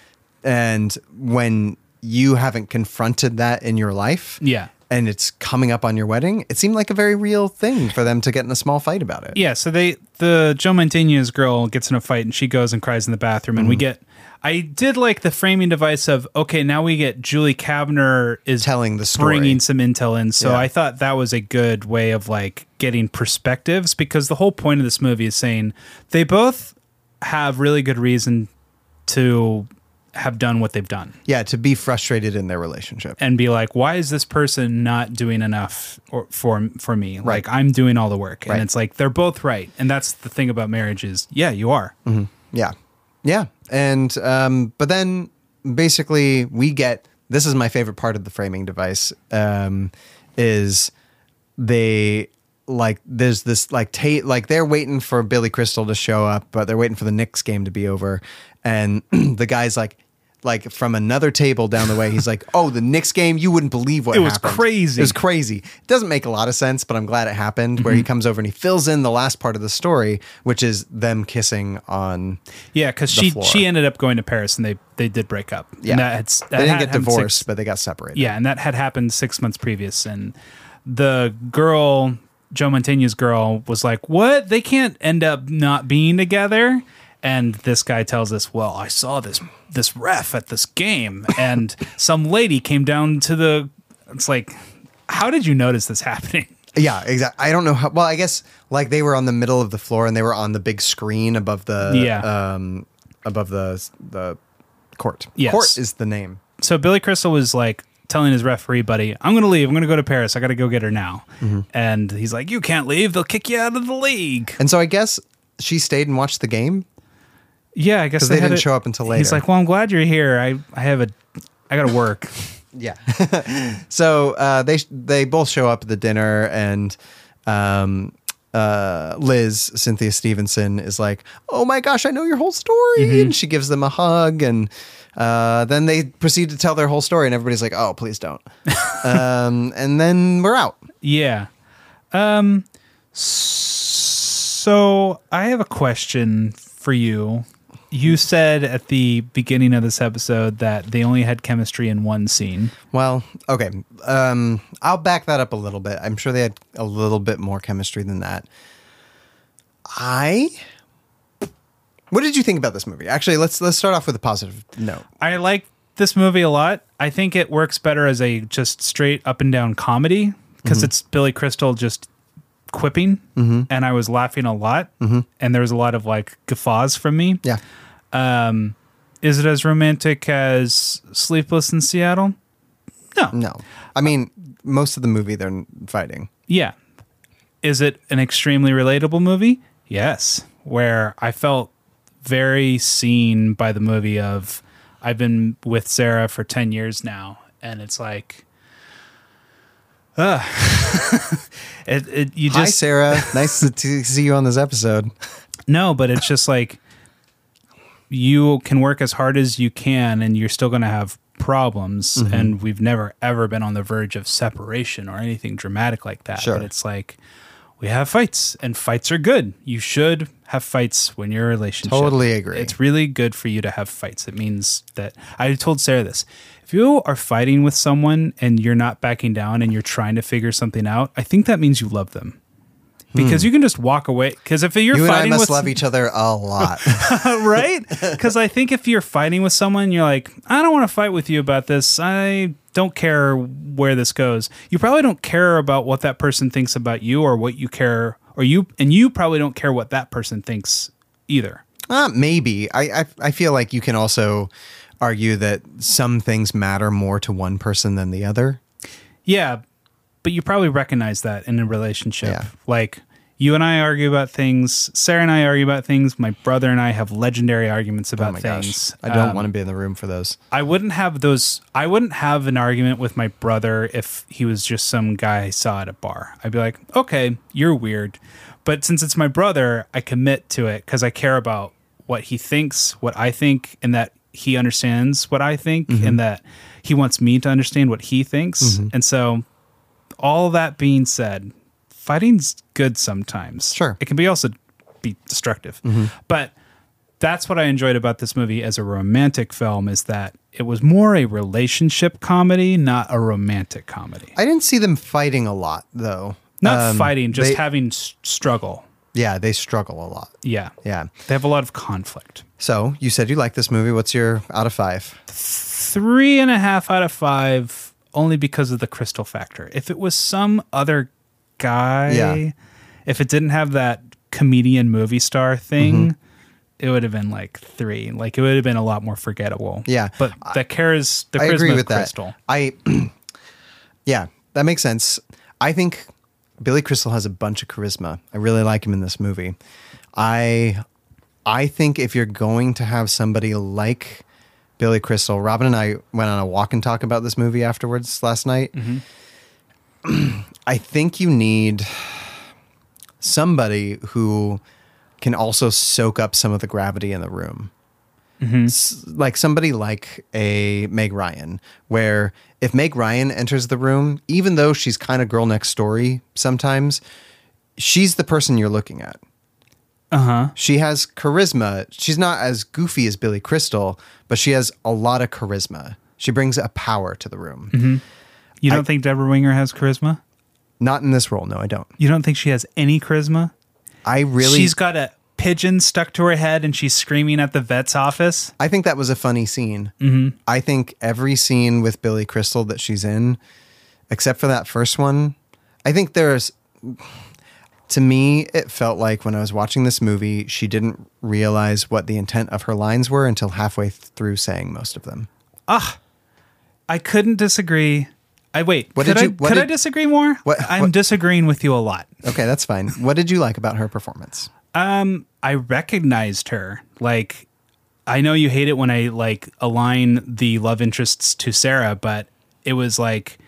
And when you haven't confronted that in your life, Yeah. And it's coming up on your wedding, it seemed like a very real thing for them to get in a small fight about it. Yeah, so they the Joe Mantegna's girl gets in a fight and she goes and cries in the bathroom and we Mhm. get I did like the framing device of okay, now we get Julie Kavner is telling the story. bringing some intel in. So Yeah. I thought that was a good way of like getting perspectives because the whole point of this movie is saying they both have really good reason to have done what they've done Yeah, to be frustrated in their relationship. and be like, why is this person not doing enough or, for for me? Like I'm doing all the work, Right. and it's like they're both right. And that's the thing about marriage is, yeah, you are. Mhm. Yeah. Yeah. And um but then basically we get this is my favorite part of the framing device um is they like there's this like Tate like they're waiting for Billy Crystal to show up but they're waiting for the Knicks game to be over and (clears throat) the guy's like like from another table down the way he's like oh the Knicks game you wouldn't believe what It was crazy. it was crazy it doesn't make a lot of sense but I'm glad it happened where he Mhm. comes over and he fills in the last part of the story which is them kissing on Yeah, because she floor. she ended up going to Paris, and they they did break up. And Yeah. that had, that they didn't get divorced, six- but they got separated. Yeah, and that had happened six months previous, and the girl, Joe Mantegna's girl, was like, "What? They can't end up not being together." And this guy tells us, "Well, I saw this this ref at this game, and (laughs) some lady came down to the." It's like, how did you notice this happening? (laughs) Yeah, exactly. I don't know how. Well, I guess like they were on the middle of the floor and they were on the big screen above the Yeah. um above the the court. Yes. Court is the name. So Billy Crystal was like telling his referee buddy, "I'm going to leave. I'm going to go to Paris. I got to go get her now." Mhm. And he's like, "You can't leave. They'll kick you out of the league." And so I guess she stayed and watched the game. Yeah, I guess they had didn't it- show up until later. He's like, "Well, I'm glad you're here. I I have a I got to work." (laughs) Yeah. (laughs) so uh, they they both show up at the dinner, and um, uh, Liz Cynthia Stevenson is like, "Oh my gosh, I know your whole story," Mm-hmm. and she gives them a hug, and uh, then they proceed to tell their whole story, and everybody's like, "Oh, please don't," (laughs) um, and then we're out. Yeah. Um so I have a question for you. You said at the beginning of this episode that they only had chemistry in one scene. Well, okay, um, I'll back that up a little bit. I'm sure they had a little bit more chemistry than that. I. What did you think about this movie? Actually, let's let's start off with a positive note. I like this movie a lot. I think it works better as a just straight up and down comedy because Mhm. it's Billy Crystal just quipping, Mhm. and I was laughing a lot, Mhm. and there was a lot of like guffaws from me. Yeah. Um, is it as romantic as Sleepless in Seattle? No. No. I mean, most of the movie they're fighting. Yeah. Is it an extremely relatable movie? Yes. Where I felt very seen by the movie of I've been with Sarah for 10 years now and it's like uh (laughs) it, it you Hi, Sarah. nice to t- see you on this episode. (laughs) no, but it's just like you can work as hard as you can and you're still going to have problems Mhm. and we've never ever been on the verge of separation or anything dramatic like that Sure. but it's like we have fights and fights are good you should have fights when you're in a relationship Totally agree. it's really good for you to have fights it means that i told sarah this you are fighting with someone and you're not backing down and you're trying to figure something out i think that means you love them because Hmm. you can just walk away because if you're you and I must with love each other a lot. (laughs) (laughs) right? Because I think if you're fighting with someone, you're like, I don't want to fight with you about this. I don't care where this goes. You probably don't care about what that person thinks about you or what you care, or you, and you probably don't care what that person thinks either. Uh, maybe. I, I I feel like you can also argue that some things matter more to one person than the other. Yeah, but you probably recognize that in a relationship. Yeah. Like you and I argue about things. Sarah and I argue about things. My brother and I have legendary arguments about oh my things. gosh. I don't Um, want to be in the room for those. I wouldn't have those. I wouldn't have an argument with my brother if he was just some guy I saw at a bar. I'd be like, okay, you're weird. But since it's my brother, I commit to it because I care about what he thinks, what I think, and that he understands what I think, Mhm. and that he wants me to understand what he thinks. Mhm. And so, all that being said, fighting's good sometimes. Sure. It can be also be destructive. Mhm. But that's what I enjoyed about this movie as a romantic film is that it was more a relationship comedy, not a romantic comedy. I didn't see them fighting a lot though. Not Um, fighting, just they- having s- struggle. Yeah, they struggle a lot. Yeah. Yeah. They have a lot of conflict. So you said you like this movie. What's your out of five? Three and a half out of five, only because of the crystal factor. If it was some other guy, Yeah. if it didn't have that comedian movie star thing, Mm-hmm. it would have been like three. Like it would have been a lot more forgettable. Yeah. But the cares the I agree with that. Crystal. I, (clears throat) yeah, that makes sense. I think Billy Crystal has a bunch of charisma. I really like him in this movie. I, I think if you're going to have somebody like Billy Crystal, Robin and I went on a walk and talk about this movie afterwards last night. Mm-hmm. (clears throat) I think you need somebody who can also soak up some of the gravity in the room. S- like somebody like a Meg Ryan, where if Meg Ryan enters the room, even though she's kind of girl next story sometimes, she's the person you're looking at. Uh huh. She has charisma. She's not as goofy as Billy Crystal, but she has a lot of charisma. She brings a power to the room. You don't I- think Debra Winger has charisma? Not in this role. No, I don't. You don't think she has any charisma? I really. She's got a pigeon stuck to her head and she's screaming at the vet's office. I think that was a funny scene. Mm-hmm. I think every scene with Billy Crystal that she's in, except for that first one, I think there's. To me, it felt like when I was watching this movie, she didn't realize what the intent of her lines were until halfway through saying most of them. Ah, I couldn't disagree. I wait. What could did I, you- what could I disagree more? What- I'm what- disagreeing with you a lot. Okay, that's fine. what did you like about her performance? Um, I recognized her. Like, I know you hate it when I like align the love interests to Sarah, but it was like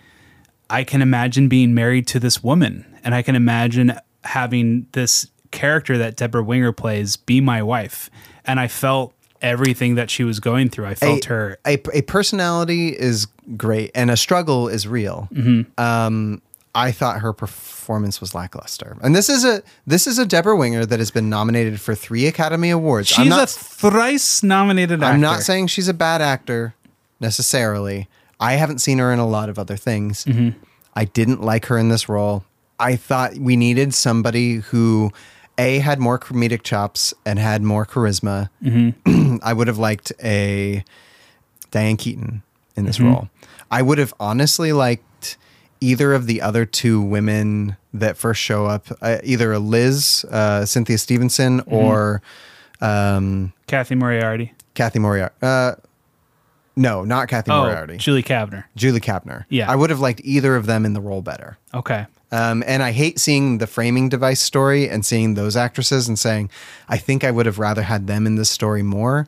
I can imagine being married to this woman, and I can imagine having this character that Debra Winger plays be my wife, and I felt everything that she was going through. I felt a, her. A, a personality is great and a struggle is real. Mm-hmm. Um, I thought her performance was lackluster, and this is a this is a Debra Winger that has been nominated for three Academy Awards. She's I'm a thrice nominated actor. I'm not saying she's a bad actor necessarily. I haven't seen her in a lot of other things. Mm-hmm. I didn't like her in this role. I thought we needed somebody who a had more comedic chops and had more charisma. Mm-hmm. (clears throat) I would have liked a Diane Keaton in this Mm-hmm. role. I would have honestly liked either of the other two women that first show up, uh, either a Liz, uh, Cynthia Stevenson, Mm-hmm. or um, Cathy Moriarty. Cathy Moriarty. Uh, no, not Cathy Oh, Moriarty. Julie Kavner. Julie Kavner. Yeah. I would have liked either of them in the role better. Okay. Um, and I hate seeing the framing device story and seeing those actresses and saying, I think I would have rather had them in this story more.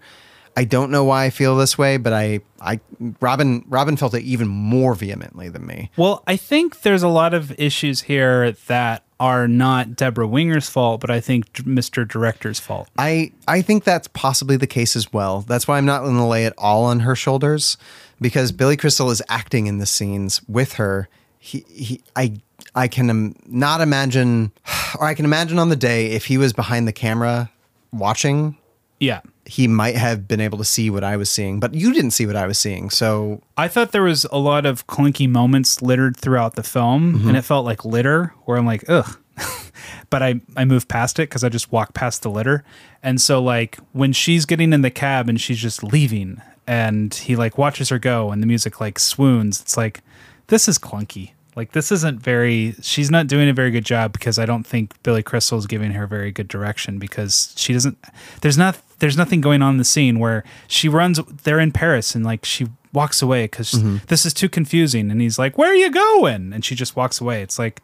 I don't know why I feel this way, but I, I, Robin, Robin felt it even more vehemently than me. Well, I think there's a lot of issues here that are not Debra Winger's fault, but I think Mr. Director's fault. I, I think that's possibly the case as well. That's why I'm not going to lay it all on her shoulders because Billy Crystal is acting in the scenes with her. He, he, I, I can not imagine, (sighs) or I can imagine on the day if he was behind the camera watching, Yeah. He might have been able to see what I was seeing, but you didn't see what I was seeing. So I thought there was a lot of clunky moments littered throughout the film, Mm-hmm. and it felt like litter, where I'm like, ugh. (laughs) but I, I moved past it because I just walked past the litter. And so, like, when she's getting in the cab and she's just leaving, and he, like, watches her go, and the music, like, swoons, it's like, this is clunky. Like, this isn't very, she's not doing a very good job because I don't think Billy Crystal is giving her very good direction because she doesn't, there's not, there's nothing going on in the scene where she runs, they're in Paris and, like, she walks away because mm-hmm. this is too confusing. And he's like, Where are you going? And she just walks away. It's like,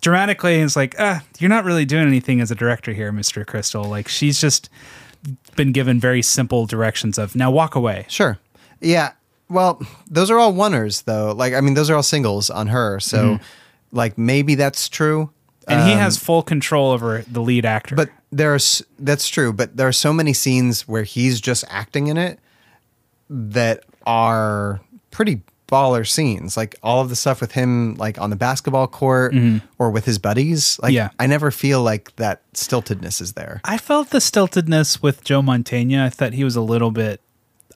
dramatically, it's like, ah, you're not really doing anything as a director here, Mr. Crystal. Like, she's just been given very simple directions of now walk away. sure. Yeah. Well, those are all oneers though. Like, I mean, those are all singles on her. So mm-hmm. like maybe that's true. And he um, has full control over the lead actor. But there's that's true, but there are so many scenes where he's just acting in it that are pretty baller scenes, like all of the stuff with him, like on the basketball court or with his buddies. Like, Mm-hmm. Yeah. I never feel like that stiltedness is there. I felt the stiltedness with Joe Mantegna. I thought he was a little bit.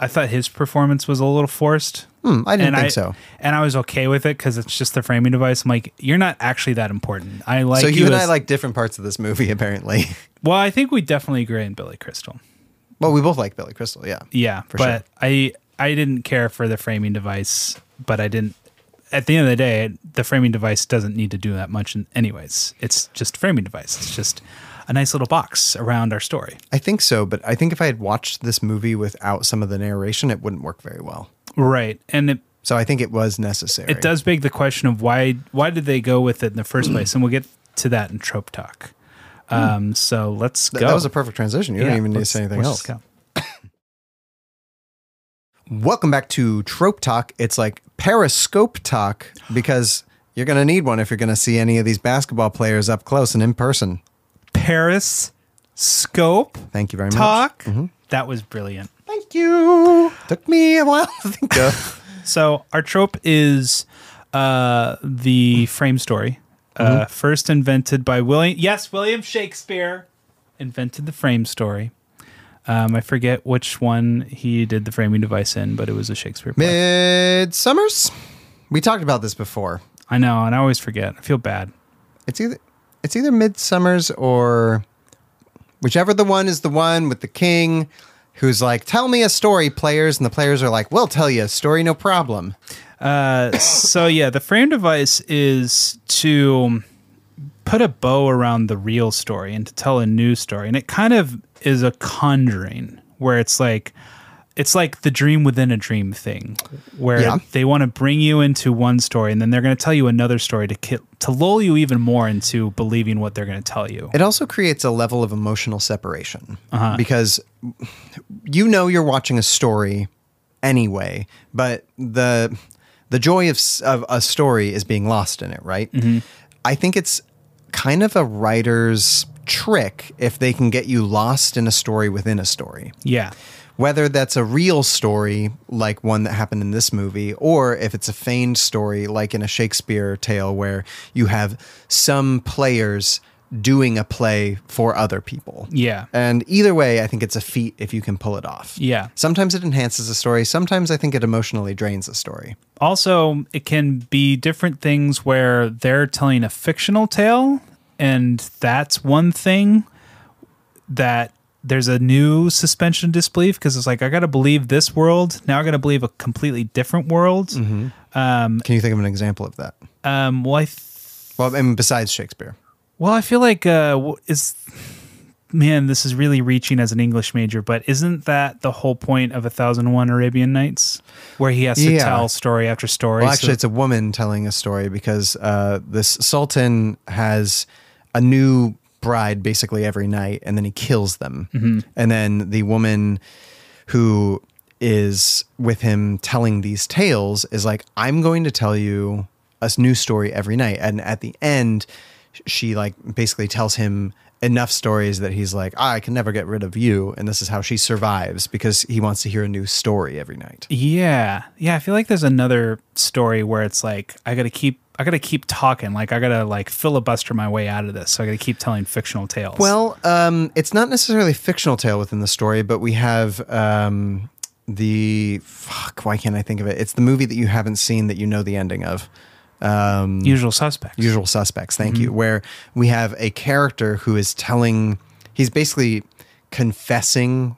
I thought his performance was a little forced. Hmm, I didn't and think I, so. And I was okay with it because it's just the framing device. I'm like, you're not actually that important. I like so you and I like different parts of this movie, (laughs) apparently. Well, I think we definitely agree on Billy Crystal. well, we both like Billy Crystal, yeah. Yeah, For but sure. I I didn't care for the framing device, but I didn't. At the end of the day, the framing device doesn't need to do that much, in, anyways. It's just framing device. It's just a nice little box around our story. I think so, but I think if I had watched this movie without some of the narration, it wouldn't work very well. Right, and it So I think it was necessary. it does beg the question of why why did they go with it in the first place, and we'll get to that in trope talk. Um, so let's go. That was a perfect transition. You Yeah, don't even need to say anything else. (coughs) Welcome back to Trope Talk. It's like Periscope Talk because you're going to need one if you're going to see any of these basketball players up close and in person. Paris scope Thank you very talk. much. That was brilliant. Thank you. Took me a while to think of. (laughs) So our trope is uh, the frame story, uh, first invented by William. Yes, William Shakespeare invented the frame story. Um, I forget which one he did the framing device in, but it was a Shakespeare play. Midsummers. We talked about this before. I know, and I always forget. I feel bad. It's either it's either Midsummers or whichever the one is the one with the king who's like, "Tell me a story, players," and the players are like, "We'll tell you a story, no problem." Uh, so yeah, the frame device is to put a bow around the real story and to tell a new story, and it kind of is a conjuring where it's like it's like the dream within a dream thing, where Yeah. they want to bring you into one story and then they're going to tell you another story to ki- to lull you even more into believing what they're going to tell you. It also creates a level of emotional separation Uh-huh. because you know you're watching a story anyway, but the the joy of of a story is being lost in it, right? Mm-hmm. I think it's kind of a writer's trick if they can get you lost in a story within a story. Yeah. Whether that's a real story like one that happened in this movie, or if it's a feigned story like in a Shakespeare tale where you have some players doing a play for other people. Yeah. And either way, I think it's a feat if you can pull it off. Yeah. Sometimes it enhances a story. Sometimes I think it emotionally drains a story. also it can be different things where they're telling a fictional tale and that's one thing that there's a new suspension of disbelief because it's like i gotta believe this world now i gotta believe a completely different world Mm-hmm. um, Can you think of an example of that? um, well, I th- Well, I mean, besides Shakespeare. well i feel like uh, is man this is really reaching as an english major but isn't that the whole point of a thousand and one arabian nights where he has to Yeah. tell story after story Well, so- actually, it's a woman telling a story because uh, this sultan has a new bride basically every night, and then he kills them. Mm-hmm. And then the woman who is with him telling these tales is like, I'm going to tell you a new story every night. And at the end, she like basically tells him enough stories that he's like, "Ah, I can never get rid of you. And this is how she survives because he wants to hear a new story every night. Yeah. Yeah, I feel like there's another story where it's like I got to keep I got to keep talking, like I got to like filibuster my way out of this. So I got to keep telling fictional tales. Well, um, it's not necessarily a fictional tale within the story, but we have um, the fuck. Why can't I think of it? It's the movie that you haven't seen that you know the ending of. Um, usual suspects. Usual Suspects. Thank you. Where we have a character who is telling. He's basically confessing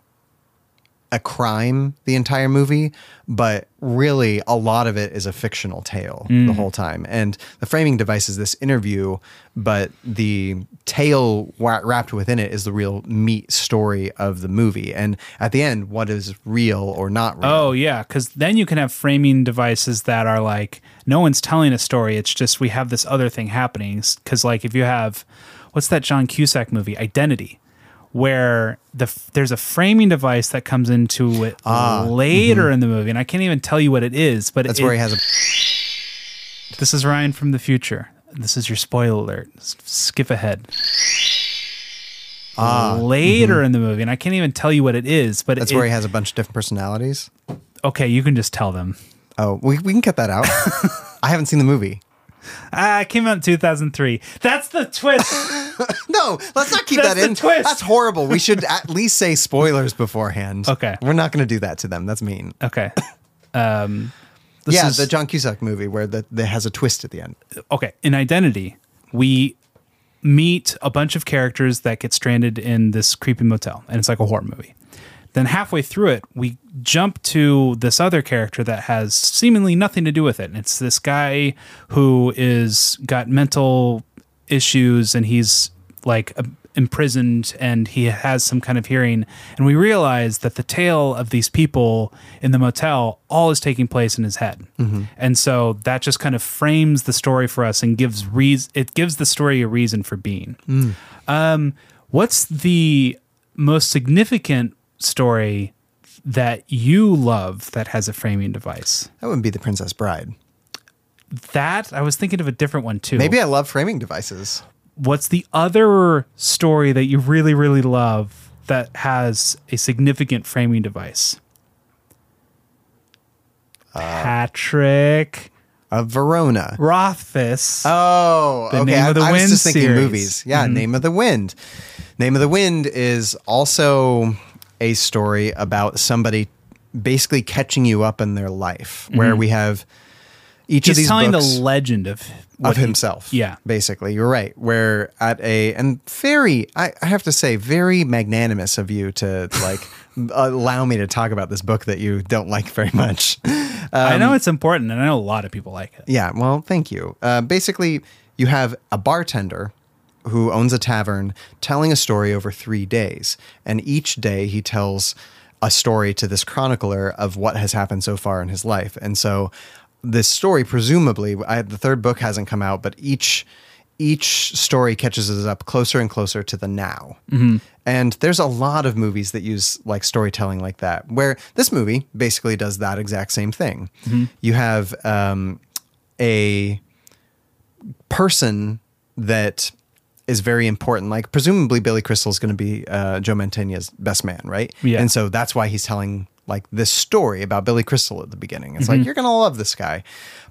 a crime the entire movie, but really a lot of it is a fictional tale the mm. whole time. And the framing device is this interview, but the tale wrapped within it is the real meat story of the movie. And at the end, what is real or not real? Oh yeah, because then you can have framing devices that are like no one's telling a story. It's just we have this other thing happening. Because like if you have what's that John Cusack movie, Identity, where the there's a framing device that comes into it later in the movie, and I can't even tell you what it is. But Ah, That's it, where he has a. This is Ryan from the future. This is your spoiler alert. Skip ahead. later in the movie, and I can't even tell you what it is. But Ah, mm-hmm. That's it, where he has a bunch of different personalities. okay, you can just tell them. Oh, we, we can cut that out. (laughs) I haven't seen the movie. Ah, it came out in 2003. That's the twist. (laughs) No, let's not keep That's that the in. twist. That's horrible. We should at (laughs) least say spoilers beforehand. Okay. We're not going to do that to them. That's mean. okay. (laughs) Um, this yeah, is- the John Cusack movie where the, that has a twist at the end. okay. In Identity, we meet a bunch of characters that get stranded in this creepy motel, and it's like a horror movie. Then halfway through it, we jump to this other character that has seemingly nothing to do with it. And it's this guy who is got mental issues and he's like uh, imprisoned and he has some kind of hearing. And we realize that the tale of these people in the motel all is taking place in his head. And so that just kind of frames the story for us and gives reason. It gives the story a reason for being. Um, what's the most significant story that you love that has a framing device? That wouldn't be The Princess Bride. That I was thinking of a different one too. Maybe I love framing devices. What's the other story that you really, really love that has a significant framing device? Patrick Uh, Verona. Rothfuss. Oh, The okay. Name I, of the I was Wind just thinking series. movies. Yeah, Mhm. Name of the Wind. Name of the Wind is also a story about somebody basically catching you up in their life, where Mhm. we have each He's of these telling books the legend of of he- himself. yeah. basically, you're right. Where at a and very, I, I have to say, very magnanimous of you to like (laughs) allow me to talk about this book that you don't like very much. I Um, know it's important, and I know a lot of people like it. yeah, well, thank you. Uh, basically, you have a bartender who owns a tavern telling a story over three days. And each day he tells a story to this chronicler of what has happened so far in his life. And so this story, presumably, I, the third book hasn't come out, but each each story catches us up closer and closer to the now. Mhm. And there's a lot of movies that use like storytelling like that, where this movie basically does that exact same thing. Mhm. You have um, a person that is very important. Like presumably Billy Crystal is going to be uh, Joe Mantegna's best man, right? Yeah. And so that's why he's telling like this story about Billy Crystal at the beginning. It's Mhm. like you're going to love this guy.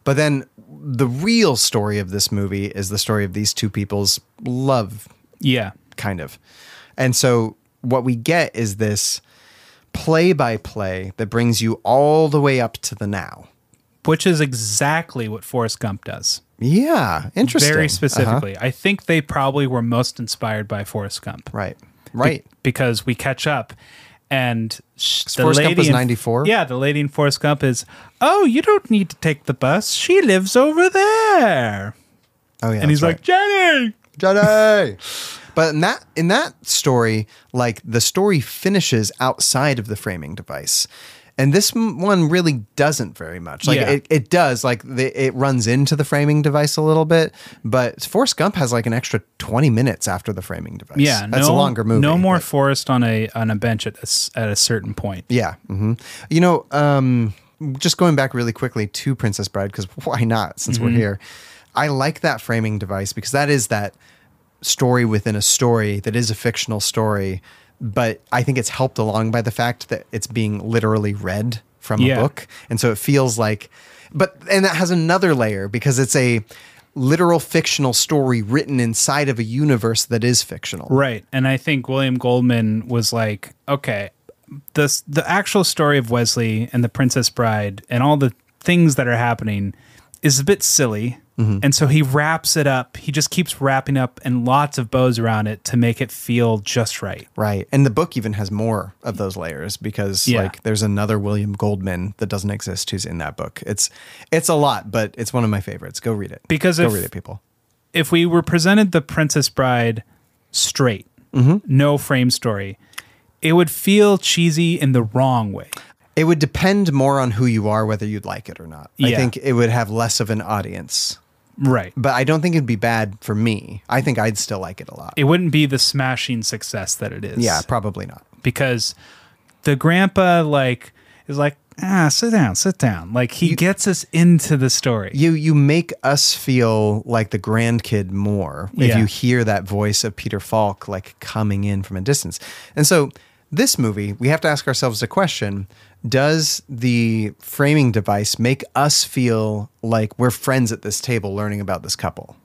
But then the real story of this movie is the story of these two people's love Yeah. kind of. And so what we get is this play by play that brings you all the way up to the now. Which is exactly what Forrest Gump does. Yeah, interesting. Very Uh-huh. specifically. I think they probably were most inspired by Forrest Gump. Right. Right. because we catch up and sh- the Forrest Gump lady was in- 94? Yeah, the lady in Forrest Gump is, "Oh, you don't need to take the bus. She lives over there." Oh yeah. and he's that's like, "Jenny." Jenny. (laughs) but in that in that story, like the story finishes outside of the framing device. And this one really doesn't very much. Like Yeah. it, it does, like the, it runs into the framing device a little bit, but Forrest Gump has like an extra twenty minutes after the framing device. Yeah, that's no, a longer movie. No more Forrest on a on a bench at a, at a certain point. Yeah. hmm You know, um, just going back really quickly to Princess Bride, because (laughs) why not, since we're Mhm. here? I like that framing device because that is that story within a story that is a fictional story, but I think it's helped along by the fact that it's being literally read from Yeah. a book. And so it feels like, but, and that has another layer because it's a literal fictional story written inside of a universe that is fictional. Right. And I think William Goldman was like, okay, this the actual story of Westley and the Princess Bride and all the things that are happening is a bit silly. Mhm. And so he wraps it up. He just keeps wrapping up and lots of bows around it to make it feel just right. Right. And the book even has more of those layers because Yeah. like there's another William Goldman that doesn't exist who's in that book. It's it's a lot, but it's one of my favorites. Go read it. Because Go if- read it, people. If we were presented the Princess Bride straight, Mm-hmm. no frame story, it would feel cheesy in the wrong way. It would depend more on who you are whether you'd like it or not. I think it would have less of an audience. Right. But I don't think it'd be bad for me. I think I'd still like it a lot. It wouldn't be the smashing success that it is. yeah, probably not. because the grandpa like is like ah sit down sit down like he gets us into the story You you make us feel like the grandkid more if Yeah. you hear that voice of Peter Falk like coming in from a distance. And so this movie, we have to ask ourselves a question: does the framing device make us feel like we're friends at this table learning about this couple?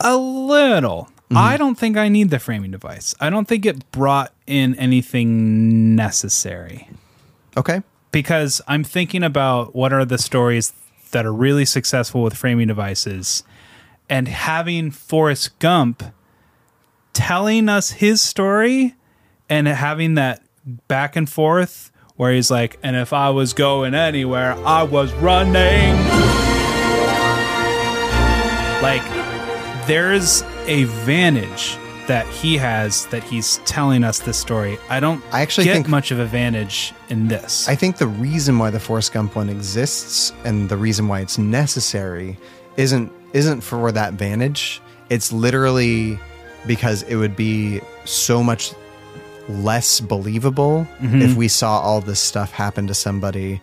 A little. Mm-hmm. I don't think I need the framing device. I don't think it brought in anything necessary Okay. because I'm thinking about what are the stories that are really successful with framing devices and having Forrest Gump telling us his story and having that back and forth where he's like, and if I was going anywhere, I was running. Like, there's a vantage that he has that he's telling us this story. I don't I actually get think- much of a vantage in this. I think the reason why the Forrest Gump one exists and the reason why it's necessary isn't isn't for that vantage. It's literally because it would be so much less believable if we saw all this stuff happen to somebody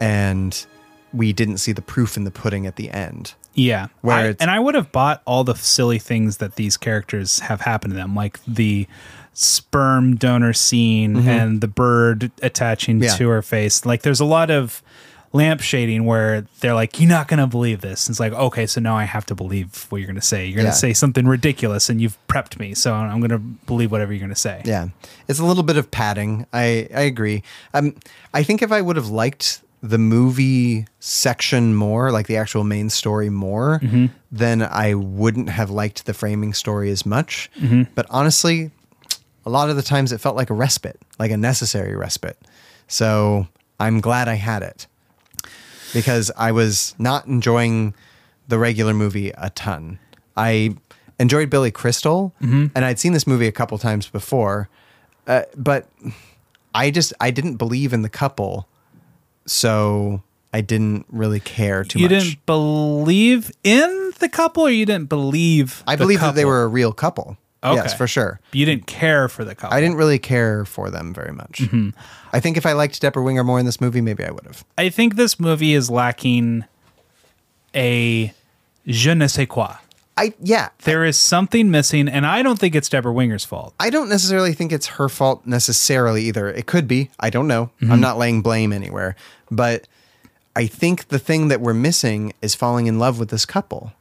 and we didn't see the proof in the pudding at the end. Yeah. Where I- and I would have bought all the silly things that these characters have happened to them, like the sperm donor scene and the bird attaching Mm-hmm. Yeah. to her face. Like there's a lot of lamp shading where they're like, You're not gonna believe this. It's like, okay, so now I have to believe what you're gonna say. You're gonna Yeah. say something ridiculous and you've prepped me, so I'm gonna believe whatever you're gonna say. Yeah, it's a little bit of padding. I I agree. Um, I think if I would have liked the movie section more, like the actual main story more, then I wouldn't have liked the framing story as much. But honestly, a lot of the times it felt like a respite, like a necessary respite. So I'm glad I had it because I was not enjoying the regular movie a ton. I enjoyed Billy Crystal, and I'd seen this movie a couple times before, uh, but I just I didn't believe in the couple, so I didn't really care too You much. You didn't believe in the couple or you didn't believe I believe that they were a real couple. Yes, for sure. you didn't care for the couple. I didn't really care for them very much. Mm-hmm. I think if I liked Debra Winger more in this movie, maybe I would have. I think this movie is lacking a je ne sais quoi. I yeah. There is something missing, and I don't think it's Debra Winger's fault. I don't necessarily think it's her fault necessarily either. It could be. I don't know. Mm-hmm. I'm not laying blame anywhere. But I think the thing that we're missing is falling in love with this couple.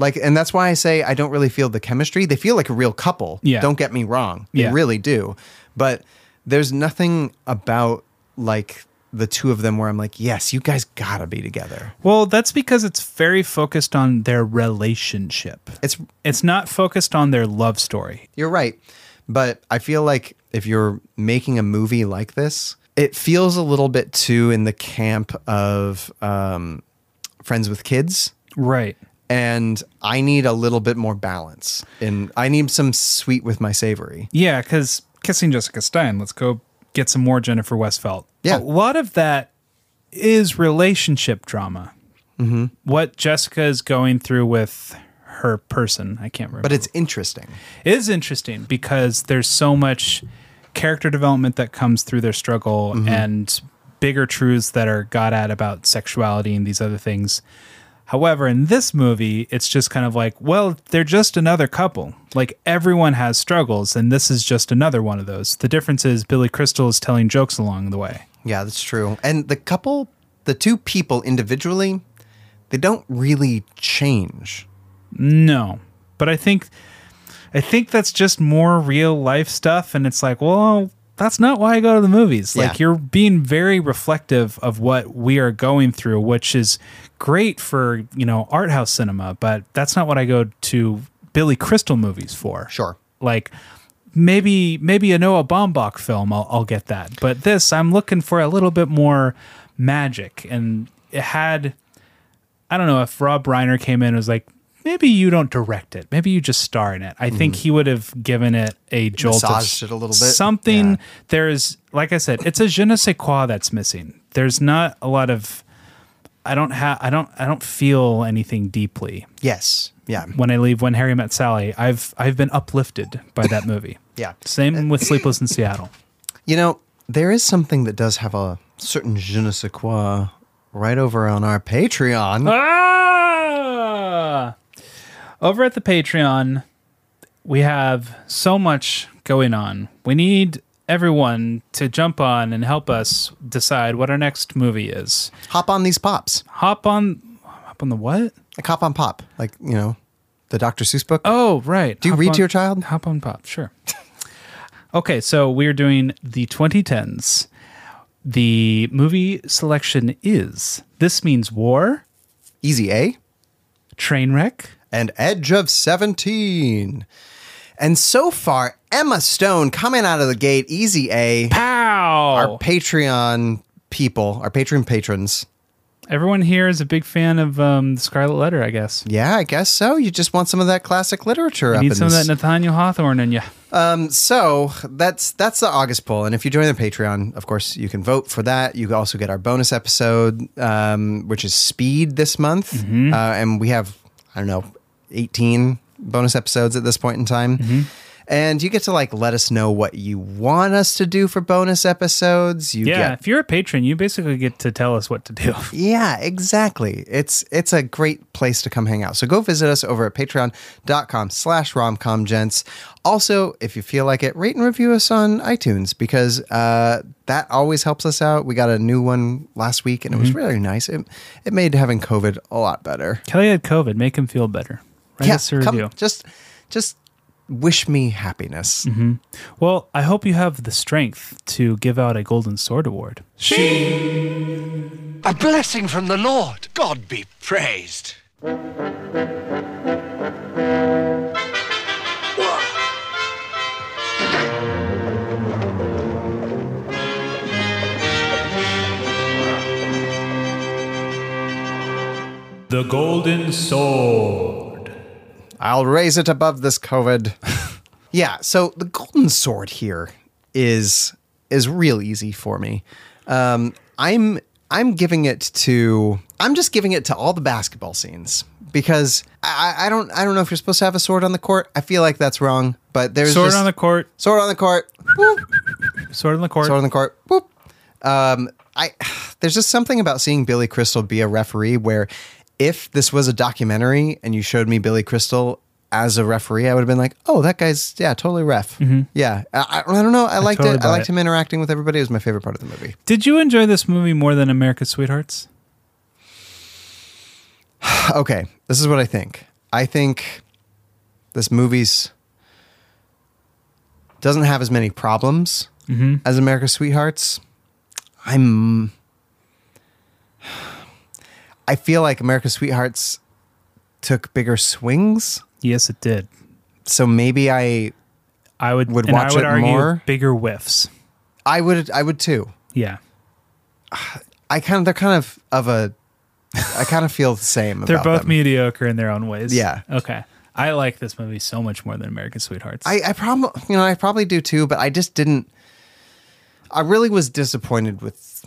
Like, and that's why I say I don't really feel the chemistry. They feel like a real couple. Yeah. Don't get me wrong. They Yeah. really do. But there's nothing about like the two of them where I'm like, yes, you guys gotta be together. Well, that's because it's very focused on their relationship. It's It's not focused on their love story. You're right. But I feel like if you're making a movie like this, it feels a little bit too in the camp of um, Friends with Kids. Right. And I need a little bit more balance. And I need some sweet with my savory. Yeah, because kissing Jessica Stein. Let's go get some more Jennifer Westfeldt. Yeah. a lot of that is relationship drama. Mm-hmm. What Jessica is going through with her person, I can't remember. But it's interesting. It is interesting because there's so much character development that comes through their struggle and bigger truths that are got at about sexuality and these other things. However, in this movie, it's just kind of like, well, they're just another couple. Like everyone has struggles, and this is just another one of those. The difference is Billy Crystal is telling jokes along the way. Yeah, that's true. And the couple, the two people individually, they don't really change. No, but I think I think that's just more real life stuff, and it's like, well, that's not why I go to the movies. Yeah. Like you're being very reflective of what we are going through, which is great for you know art house cinema, but that's not what I go to Billy Crystal movies for. Sure. Like maybe maybe a Noah Baumbach film, I'll, I'll get that, but this I'm looking for a little bit more magic, and it had. I don't know if Rob Reiner came in and was like, maybe you don't direct it. Maybe you just star in it. I think he would have given it a jolt Mm-hmm. Massaged of it a little bit. Something Yeah. there's like I said, it's a je ne sais quoi that's missing. There's not a lot of I don't have I don't I don't feel anything deeply. Yes. Yeah. When I leave when Harry met Sally, I've I've been uplifted by that movie. (laughs) Yeah. Same with Sleepless in Seattle. You know, there is something that does have a certain je ne sais quoi right over on our Patreon. Ah! Over at the Patreon, we have so much going on. We need everyone to jump on and help us decide what our next movie is. Hop on these pops. Hop on, hop on the what? Like hop on pop. Like, you know, the Dr. Seuss book. Oh, right. Do you Hop read on- to your child? Hop on pop, sure. okay, so we're doing the 2010s. The movie selection is This Means War, Easy A. Trainwreck, and Edge of 17. And so far, Emma Stone coming out of the gate, easy A. Pow! Our Patreon people, our Patreon patrons. Everyone here is a big fan of um, the Scarlet Letter, I guess. Yeah, I guess so. You just want some of that classic literature You need some of that Nathaniel Hawthorne in you. Um, so that's that's the August poll, and if you join the Patreon, of course, you can vote for that. You also get our bonus episode, um, which is Speed this month, Mm-hmm. uh, and we have I don't know eighteen bonus episodes at this point in time. Mm-hmm. And you get to like let us know what you want us to do for bonus episodes. You yeah, get if you're a patron, you basically get to tell us what to do. (laughs) yeah, exactly. It's it's a great place to come hang out. So go visit us over at patreon.com slash romcomgents. Also, if you feel like it, rate and review us on iTunes because uh, that always helps us out. We got a new one last week and it was really nice. It, it made having COVID a lot better. Kelly had COVID. Make him feel better. Write us a come- just just wish me happiness. Mm-hmm. Well, I hope you have the strength to give out a Golden Sword Award. She. A blessing from the Lord. God be praised. The Golden Sword. I'll raise it above this COVID. (laughs) yeah, so the golden sword here is is real easy for me. Um, I'm I'm giving it to I'm just giving it to all the basketball scenes because I, I don't I don't know if you're supposed to have a sword on the court. I feel like that's wrong, but there's Sword just- on the court. sword on the court. Whoop. Sword on the court. Sword on the court. Whoop. Um, I (sighs) there's just something about seeing Billy Crystal be a referee where if this was a documentary and you showed me Billy Crystal as a referee, I would have been like, oh, that guy's yeah, totally ref. Mm-hmm. Yeah, I, I don't know. I liked totally it. I liked it. him interacting with everybody. It was my favorite part of the movie. Did you enjoy this movie more than America's Sweethearts? (sighs) Okay, this is what I think. I think this movie's doesn't have as many problems mm-hmm. as America's Sweethearts. I'm. I feel like America's Sweethearts took bigger swings, Yes, it did. so maybe I I would Would watch I would it argue more? bigger whiffs. I would I would too. Yeah. I kind of they're kind of of a I kind of feel the same. (laughs) They're both them. mediocre in their own ways. Yeah. Okay. I like this movie so much more than American Sweethearts. I, I probably, you know, I probably do too, but I just didn't. I really was disappointed with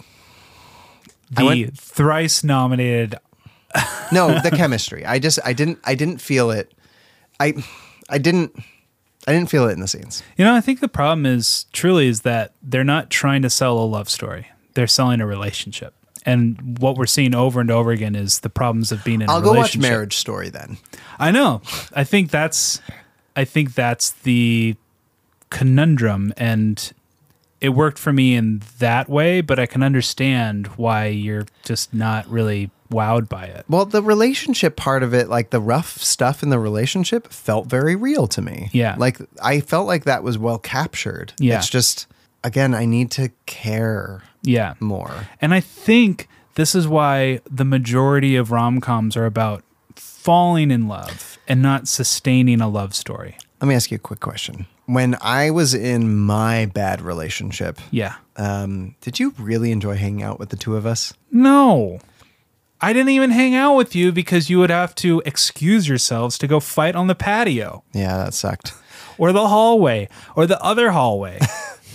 the went- thrice nominated. no (laughs) the chemistry. I just, I didn't, I didn't feel it. I, I didn't, I didn't feel it in the scenes. You know, I think the problem is truly is that they're not trying to sell a love story. They're selling a relationship. And what we're seeing over and over again is the problems of being in I'll a go watch relationship. Marriage Story then. I know. I think that's I think that's the conundrum and it worked for me in that way, but I can understand why you're just not really wowed by it. Well, the relationship part of it, like the rough stuff in the relationship, felt very real to me. Yeah. like I felt like that was well captured. Yeah. it's just again, I need to care Yeah. more. And I think this is why the majority of rom coms are about falling in love and not sustaining a love story. Let me ask you a quick question. When I was in my bad relationship, Yeah. um, did you really enjoy hanging out with the two of us? No. I didn't even hang out with you because you would have to excuse yourselves to go fight on the patio Yeah, that sucked. or the hallway or the other hallway. (laughs)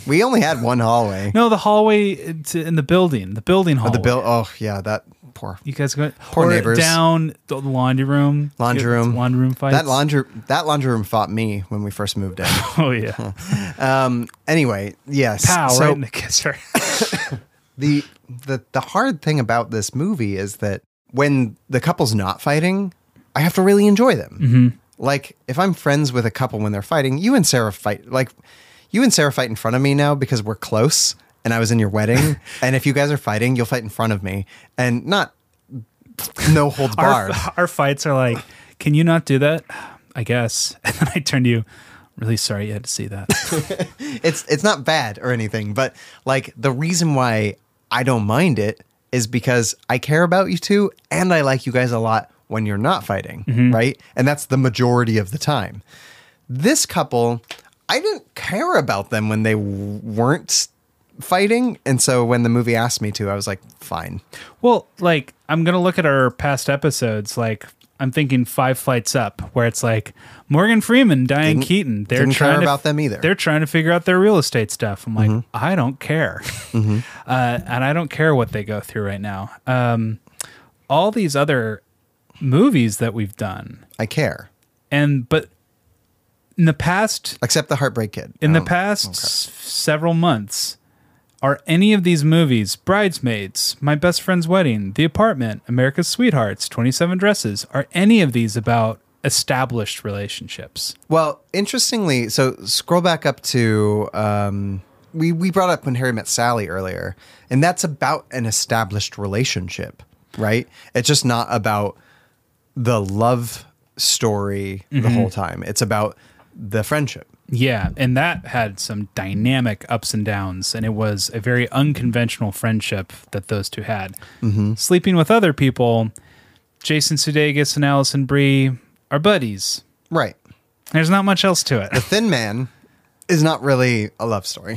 We only had one hallway. no, the hallway to, in the building, the building hallway. the bill. Oh yeah, that poor You guys go Poor or neighbors. down the laundry room. laundry room. Laundry room fights. That laundry that laundry room fought me when we first moved in. (laughs) Oh yeah. (laughs) anyway, yes. Pow, so right in the kisser. (laughs) the the the hard thing about this movie is that when the couple's not fighting, I have to really enjoy them. Mm-hmm. Like if I'm friends with a couple when they're fighting, you and Sarah fight like you and Sarah fight in front of me now because we're close and I was in your wedding. (laughs) and if you guys are fighting, you'll fight in front of me and not no holds barred. our fights are like, can you not do that? I guess. (laughs) And then I turn to you, really sorry you had to see that. (laughs) it's it's not bad or anything, but like the reason why I don't mind it is because I care about you two and I like you guys a lot when you're not fighting, mm-hmm. right? And that's the majority of the time. This couple, I didn't care about them when they w- weren't fighting, and so when the movie asked me to, I was like, fine. well, like, I'm going to look at our past episodes. Like, I'm thinking Five Flights Up, where it's like Morgan Freeman, Diane Didn't- Keaton. They're trying care to, about them either. They're trying to figure out their real estate stuff. I'm like, Mm-hmm. I don't care. (laughs) uh, and I don't care what they go through right now. Um, all these other movies that we've done, I care, and but in the past except the Heartbreak Kid. in the Um, past s- several months are any of these movies bridesmaids my best friend's wedding the apartment america's sweethearts 27 dresses are any of these about established relationships Well, interestingly, so scroll back up to um, we we brought up when Harry met Sally earlier, and that's about an established relationship, right? It's just not about the love story the whole time. It's about the friendship. Yeah and that had some dynamic ups and downs and it was a very unconventional friendship that those two had sleeping with other people jason sudeikis and alison brie are buddies Right. there's not much else to it The Thin Man is not really a love story.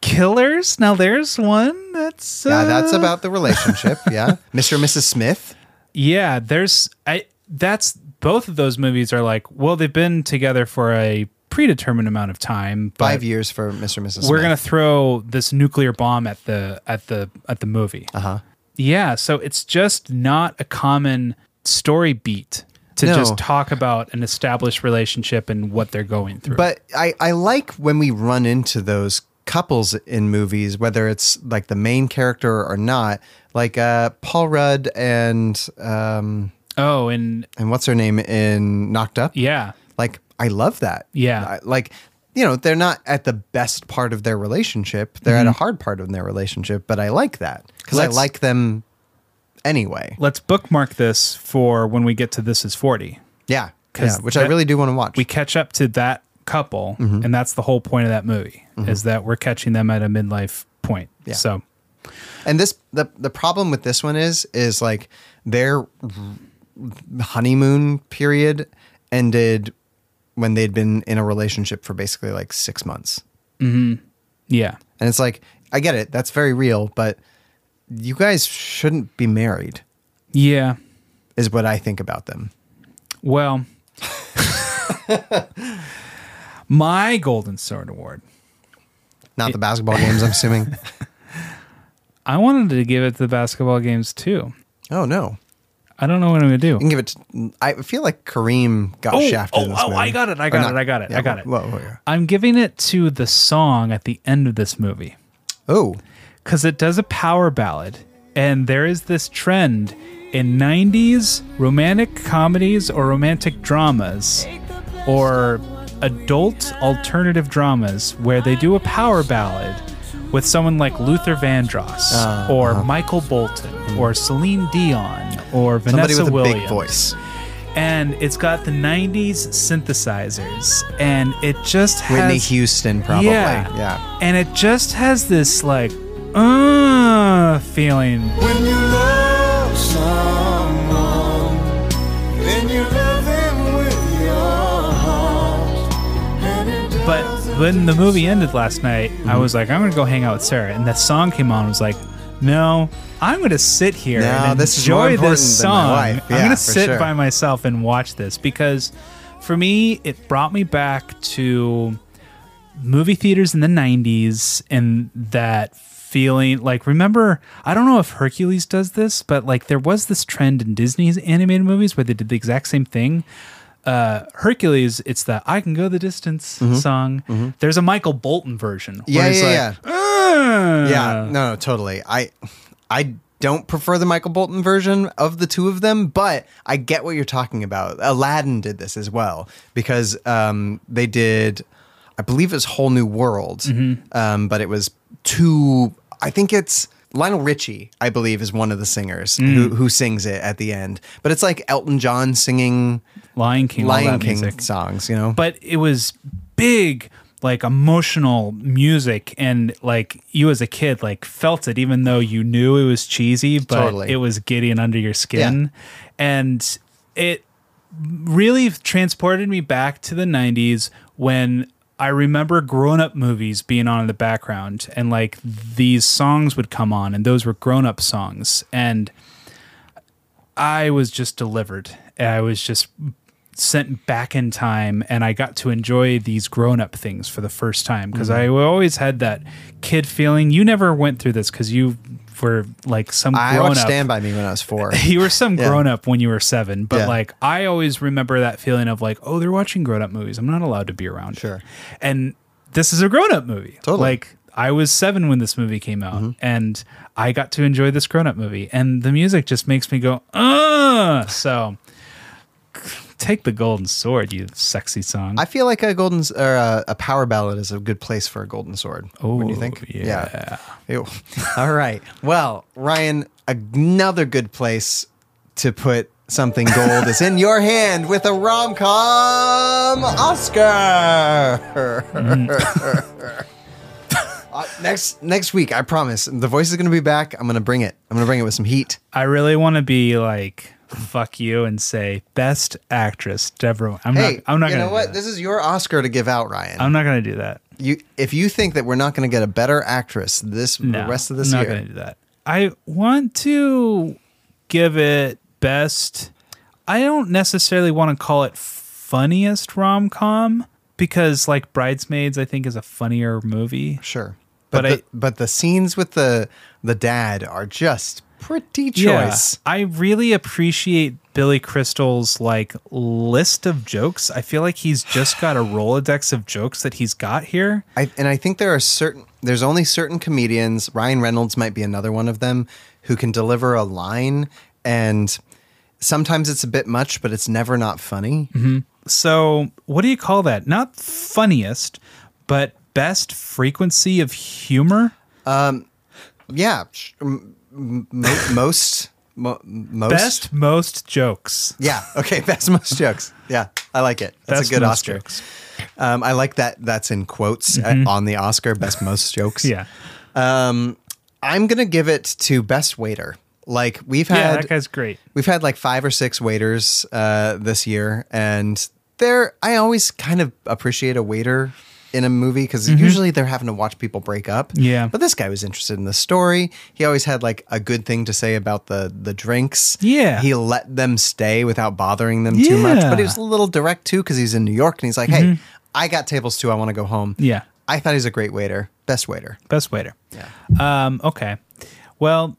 killers now there's one that's uh, Yeah, that's about the relationship. Yeah, (laughs) Mr. and Mrs. Smith. yeah there's i that's both of those movies are like well they've been together for a predetermined amount of time but Five years for Mr. and Mrs. we're gonna throw this nuclear bomb at the at the at the movie Uh-huh. yeah so it's just not a common story beat to No. just talk about an established relationship and what they're going through But I, I like when we run into those couples in movies, whether it's like the main character or not, like uh, Paul Rudd and um, oh and and what's her name in Knocked Up. yeah Like I love that. Yeah. I- like you know they're not at the best part of their relationship; they're at a mm-hmm. hard part of their relationship. But I like that because I like them anyway. let's bookmark this for when we get to this is 40 Yeah, yeah, which I really do want to watch. we catch up to that couple mm-hmm. and that's the whole point of that movie mm-hmm. is that we're catching them at a midlife point Yeah. so And this the the problem with this one is is like their honeymoon period ended when they'd been in a relationship for basically like 6 months. Mm-hmm. yeah And it's like I get it, that's very real, but you guys shouldn't be married yeah is what I think about them. well (laughs) my golden sword award Not the basketball games, I'm assuming. (laughs) i wanted to give it to the basketball games too Oh no. I don't know what i'm gonna do. You can give it to, I feel like Kareem got oh, shafted oh, in this oh, movie. i got it i Or got not- it i got it yeah, i got it. whoa, whoa, whoa. i'm giving it to the song at the end of this movie. Oh, because it does a power ballad and there is this trend in 90s romantic comedies or romantic dramas or adult alternative dramas where they do a power ballad with someone like Luther Vandross Uh, or uh-huh. Michael Bolton or Celine Dion or somebody Vanessa with a Williams big voice. and it's got the 90s synthesizers and it just has Whitney Houston probably. yeah. yeah. and it just has this like uh feeling when the movie ended last night i was like i'm gonna go hang out with sarah and that song came on I was like no i'm gonna sit here No, and this enjoy this song wife. i'm gonna sit sure. by myself and watch this because for me it brought me back to movie theaters in the 90s and that feeling like remember i don't know if hercules does this but like there was this trend in disney's animated movies where they did the exact same thing uh hercules it's the i can go the distance song there's a michael bolton version Mm-hmm. Yeah, yeah, like, yeah. "Uh." Yeah, no, no, totally. I I don't prefer the Michael Bolton version of the two of them, but I get what you're talking about. Aladdin did this as well because um, they did. I believe it was Whole New World, Mm-hmm. um, but it was too. I think it's Lionel Richie. I believe is one of the singers Mm. who who sings it at the end. But it's like Elton John singing Lion King, Lion King music. songs. You know, but it was big like emotional music and like you as a kid like felt it even though you knew it was cheesy but Totally. it was getting under your skin and it really transported me back to the 90s when I remember grown up movies being on in the background and like these songs would come on and those were grown up songs and I was just delivered. I was just sent back in time and I got to enjoy these grown up things for the first time because I always had that kid feeling. You never went through this because you were like some I grown watched up. Stand by Me when I was four. (laughs) you were some Yeah. grown up when you were seven, but Yeah. like I always remember that feeling of like, oh, they're watching grown up movies. I'm not allowed to be around. Sure. And this is a grown up movie. Totally. Mm-hmm. Like I was seven when this movie came out, and I got to enjoy this grown up movie, and the music just makes me go, uh So take the golden sword, you sexy song. I feel like a golden or a, a power ballad is a good place for a golden sword. what do you think? Oh, yeah. Ew. (laughs) All right. Well, Ryan, another good place to put something gold is in (laughs) your hand with a rom com Oscar. (laughs) Uh, next next week, I promise. The voice is going to be back. I'm going to bring it. I'm going to bring it with some heat. I really want to be like, fuck you, and say best actress, Debra. I'm hey, not. I'm not you gonna. know what? This is your Oscar to give out, Ryan. I'm not gonna do that. you if you think that we're not going to get a better actress this No, the rest of this I'm not year, gonna do that. I want to give it best. I don't necessarily want to call it funniest rom com because, like Bridesmaids, I think is a funnier movie. sure, but But the, I- but the scenes with the the dad are just pretty Yeah, choice. I really appreciate Billy Crystal's like list of jokes. I feel like he's just got a Rolodex of jokes that he's got here. I, and I think there are certain there's only certain comedians. Ryan Reynolds might be another one of them who can deliver a line, and sometimes it's a bit much, but it's never not funny. So, what do you call that? Not funniest, but best frequency of humor? Um Yeah, sh- m- m- mo- most mo- most Best most jokes. Yeah. Okay. (laughs) Best most jokes. Yeah, I like it. That's Best a good Oscar. Um, I like that. That's in quotes uh, on the Oscar. Best most jokes. (laughs) Yeah. I'm gonna give it to best waiter. Like we've had, Yeah, that guy's great. we've had like five or six waiters uh, this year, and they're. I always kind of appreciate a waiter in a movie because usually they're having to watch people break up. Mm-hmm. Yeah. But this guy was interested in the story. He always had like a good thing to say about the the drinks. Yeah. He let them stay without bothering them too much. But he was a little direct too because he's in New York and he's like, "Hey, I got tables too. I want to go home." Mm-hmm. Yeah. I thought he's a great waiter. Best waiter. Best waiter. Yeah. Um, okay. Well,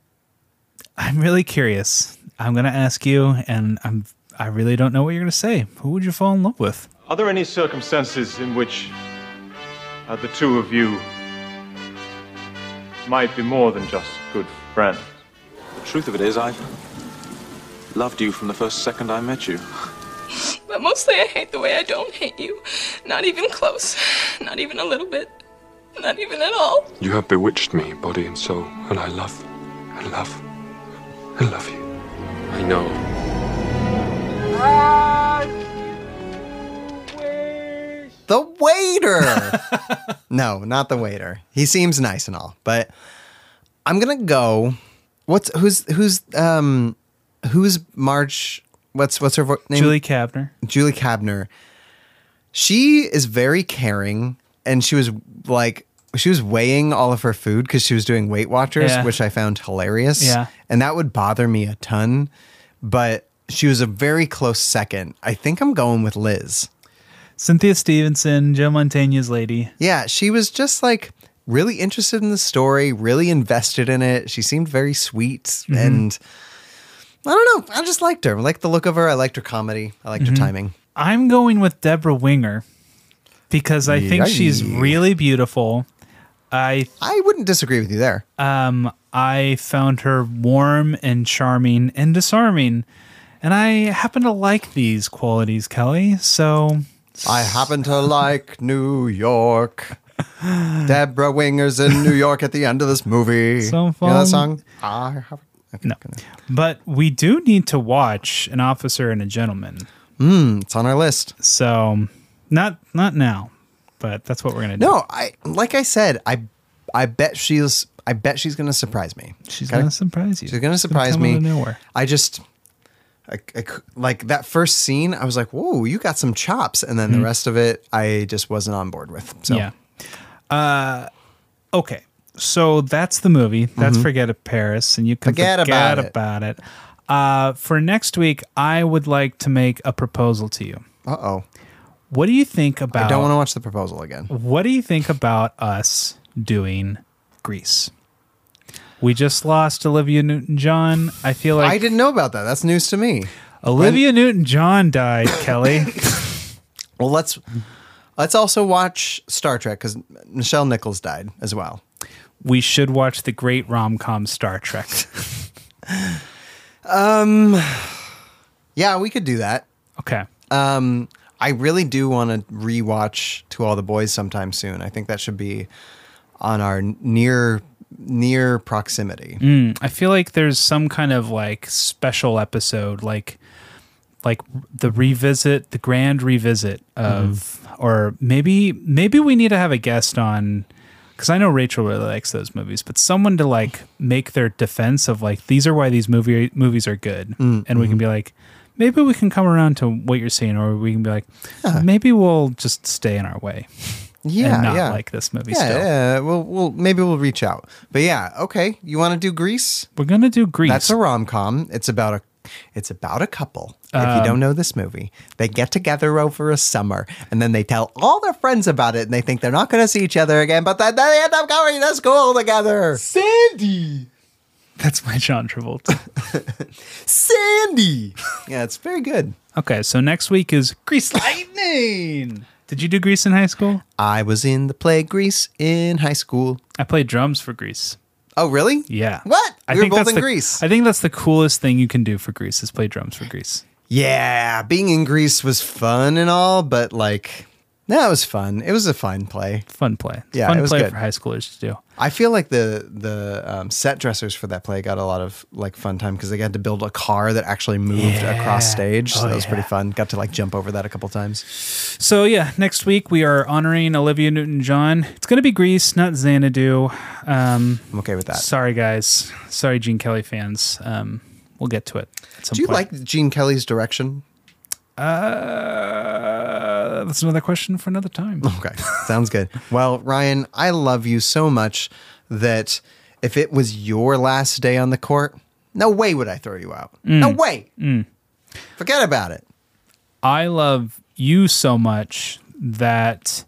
I'm really curious. I'm gonna ask you, and I'm I really don't know what you're gonna say. Who would you fall in love with? Are there any circumstances in which uh, the two of you might be more than just good friends? The truth of it is, I loved you from the first second I met you. But mostly I hate the way I don't hate you. Not even close. Not even a little bit. Not even at all. You have bewitched me, body and soul, and I love, and love, and love you. I know. The waiter. (laughs) no, not the waiter. He seems nice and all, but I'm gonna go. What's who's who's um who's Marge? What's what's her vo- name? Julie Kavner. Julie Kavner. She is very caring, and she was like she was weighing all of her food because she was doing Weight Watchers, Yeah. which I found hilarious. Yeah. and that would bother me a ton, but she was a very close second. I think I'm going with Liz. Cynthia Stevenson, Joe Mantegna's lady. Yeah, she was just like really interested in the story, really invested in it. She seemed very sweet Mm-hmm. and I don't know, I just liked her. I liked the look of her. I liked her comedy. I liked Mhm. her timing. I'm going with Debra Winger because I think she's really beautiful. I I wouldn't disagree with you there. um I found her warm and charming and disarming. And I happen to like these qualities, Kelly. So I happen to like New York. (laughs) Debra Winger's in New York at the end of this movie. So You know that song? I have. No. But we do need to watch An Officer and a Gentleman. Mm, it's on our list. So not not now, but that's what we're gonna do. No, I like I said, I I bet she's I bet she's gonna surprise me. She's Okay? gonna surprise you. She's gonna surprise me. out of nowhere. I just I, I like that first scene. I was like, "Whoa, you got some chops," and then the Mhm. rest of it, I just wasn't on board with. So Yeah. Uh, okay. So that's the movie. That's Mhm. Forget Paris, and you can Forget forget, about it. about it. Uh, for next week, I would like to make a proposal to you. Uh oh. What do you think about? I don't want to watch the proposal again. What do you think about us doing Grease? We just lost Olivia Newton-John. I feel like I didn't know about that. That's news to me. Olivia Newton-John died. Kelly. (laughs) Well, let's let's also watch Star Trek because Nichelle Nichols died as well. we should watch the great rom-com Star Trek. (laughs) Um, yeah, we could do that. Okay. Um, I really do want to rewatch To All the Boys sometime soon. I think that should be on our near near proximity. Mm, I feel like there's some kind of like special episode, like like the revisit, the grand revisit of, or maybe maybe we need to have a guest on because I know Rachel really likes those movies, but someone to like make their defense of like these are why these movie movies are good, Mm, and we can be like. Maybe we can come around to what you're saying, or we can be like, maybe we'll just stay in our way. Yeah, and not yeah. like this movie Yeah, still. yeah. We'll, we'll maybe we'll reach out. But yeah, okay. You want to do Grease? We're gonna do Grease. That's a rom com. It's about a it's about a couple. if Um, you don't know this movie, they get together over a summer and then they tell all their friends about it and they think they're not going to see each other again, but then they end up going to school together. Sandy. That's my John Travolta. (laughs) Sandy. Yeah, it's very good. Okay, so next week is Grease Lightning. Did you do Grease in high school? I was in the play Grease in high school. I played drums for Grease. Oh, really? Yeah. What? I we were think both in the, Grease. I think that's the coolest thing you can do for Grease is play drums for Grease. Yeah, being in Grease was fun and all, but like, no, it was fun. It was a fun play. Fun play. Yeah, Fun it was play good. for high schoolers to do. I feel like the the um, set dressers for that play got a lot of like fun time because they got to build a car that actually moved Yeah. across stage. So Oh, that was pretty fun. Got to like jump over that a couple times. So yeah, next week we are honoring Olivia Newton-John. It's going to be Grease, not Xanadu. Um, I'm okay with that. Sorry guys. Sorry Gene Kelly fans. Um, we'll get to it. At some Do you point. like Gene Kelly's direction? Uh, that's another question for another time. (laughs) Okay, sounds good. Well, Ryan, I love you so much that if it was your last day on the court, no way would I throw you out. No Mm. way. Mm. Forget about it. I love you so much that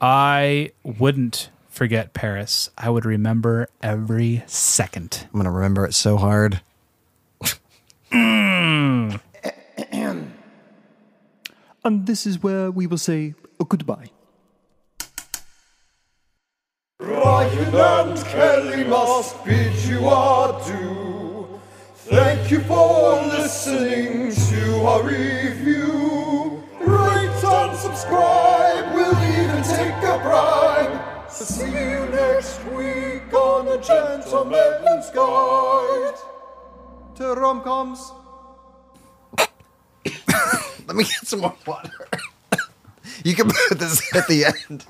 I wouldn't forget Paris. I would remember every second. I'm gonna remember it so hard. Mm. (clears throat) And this is where we will say goodbye. Ryan and Kelly must bid you adieu. Thank you for listening to our review. Rate and subscribe, we'll even take a bribe. See you next week on a gentleman's guide to rom-coms. Let me get some more water. you can put this at the end.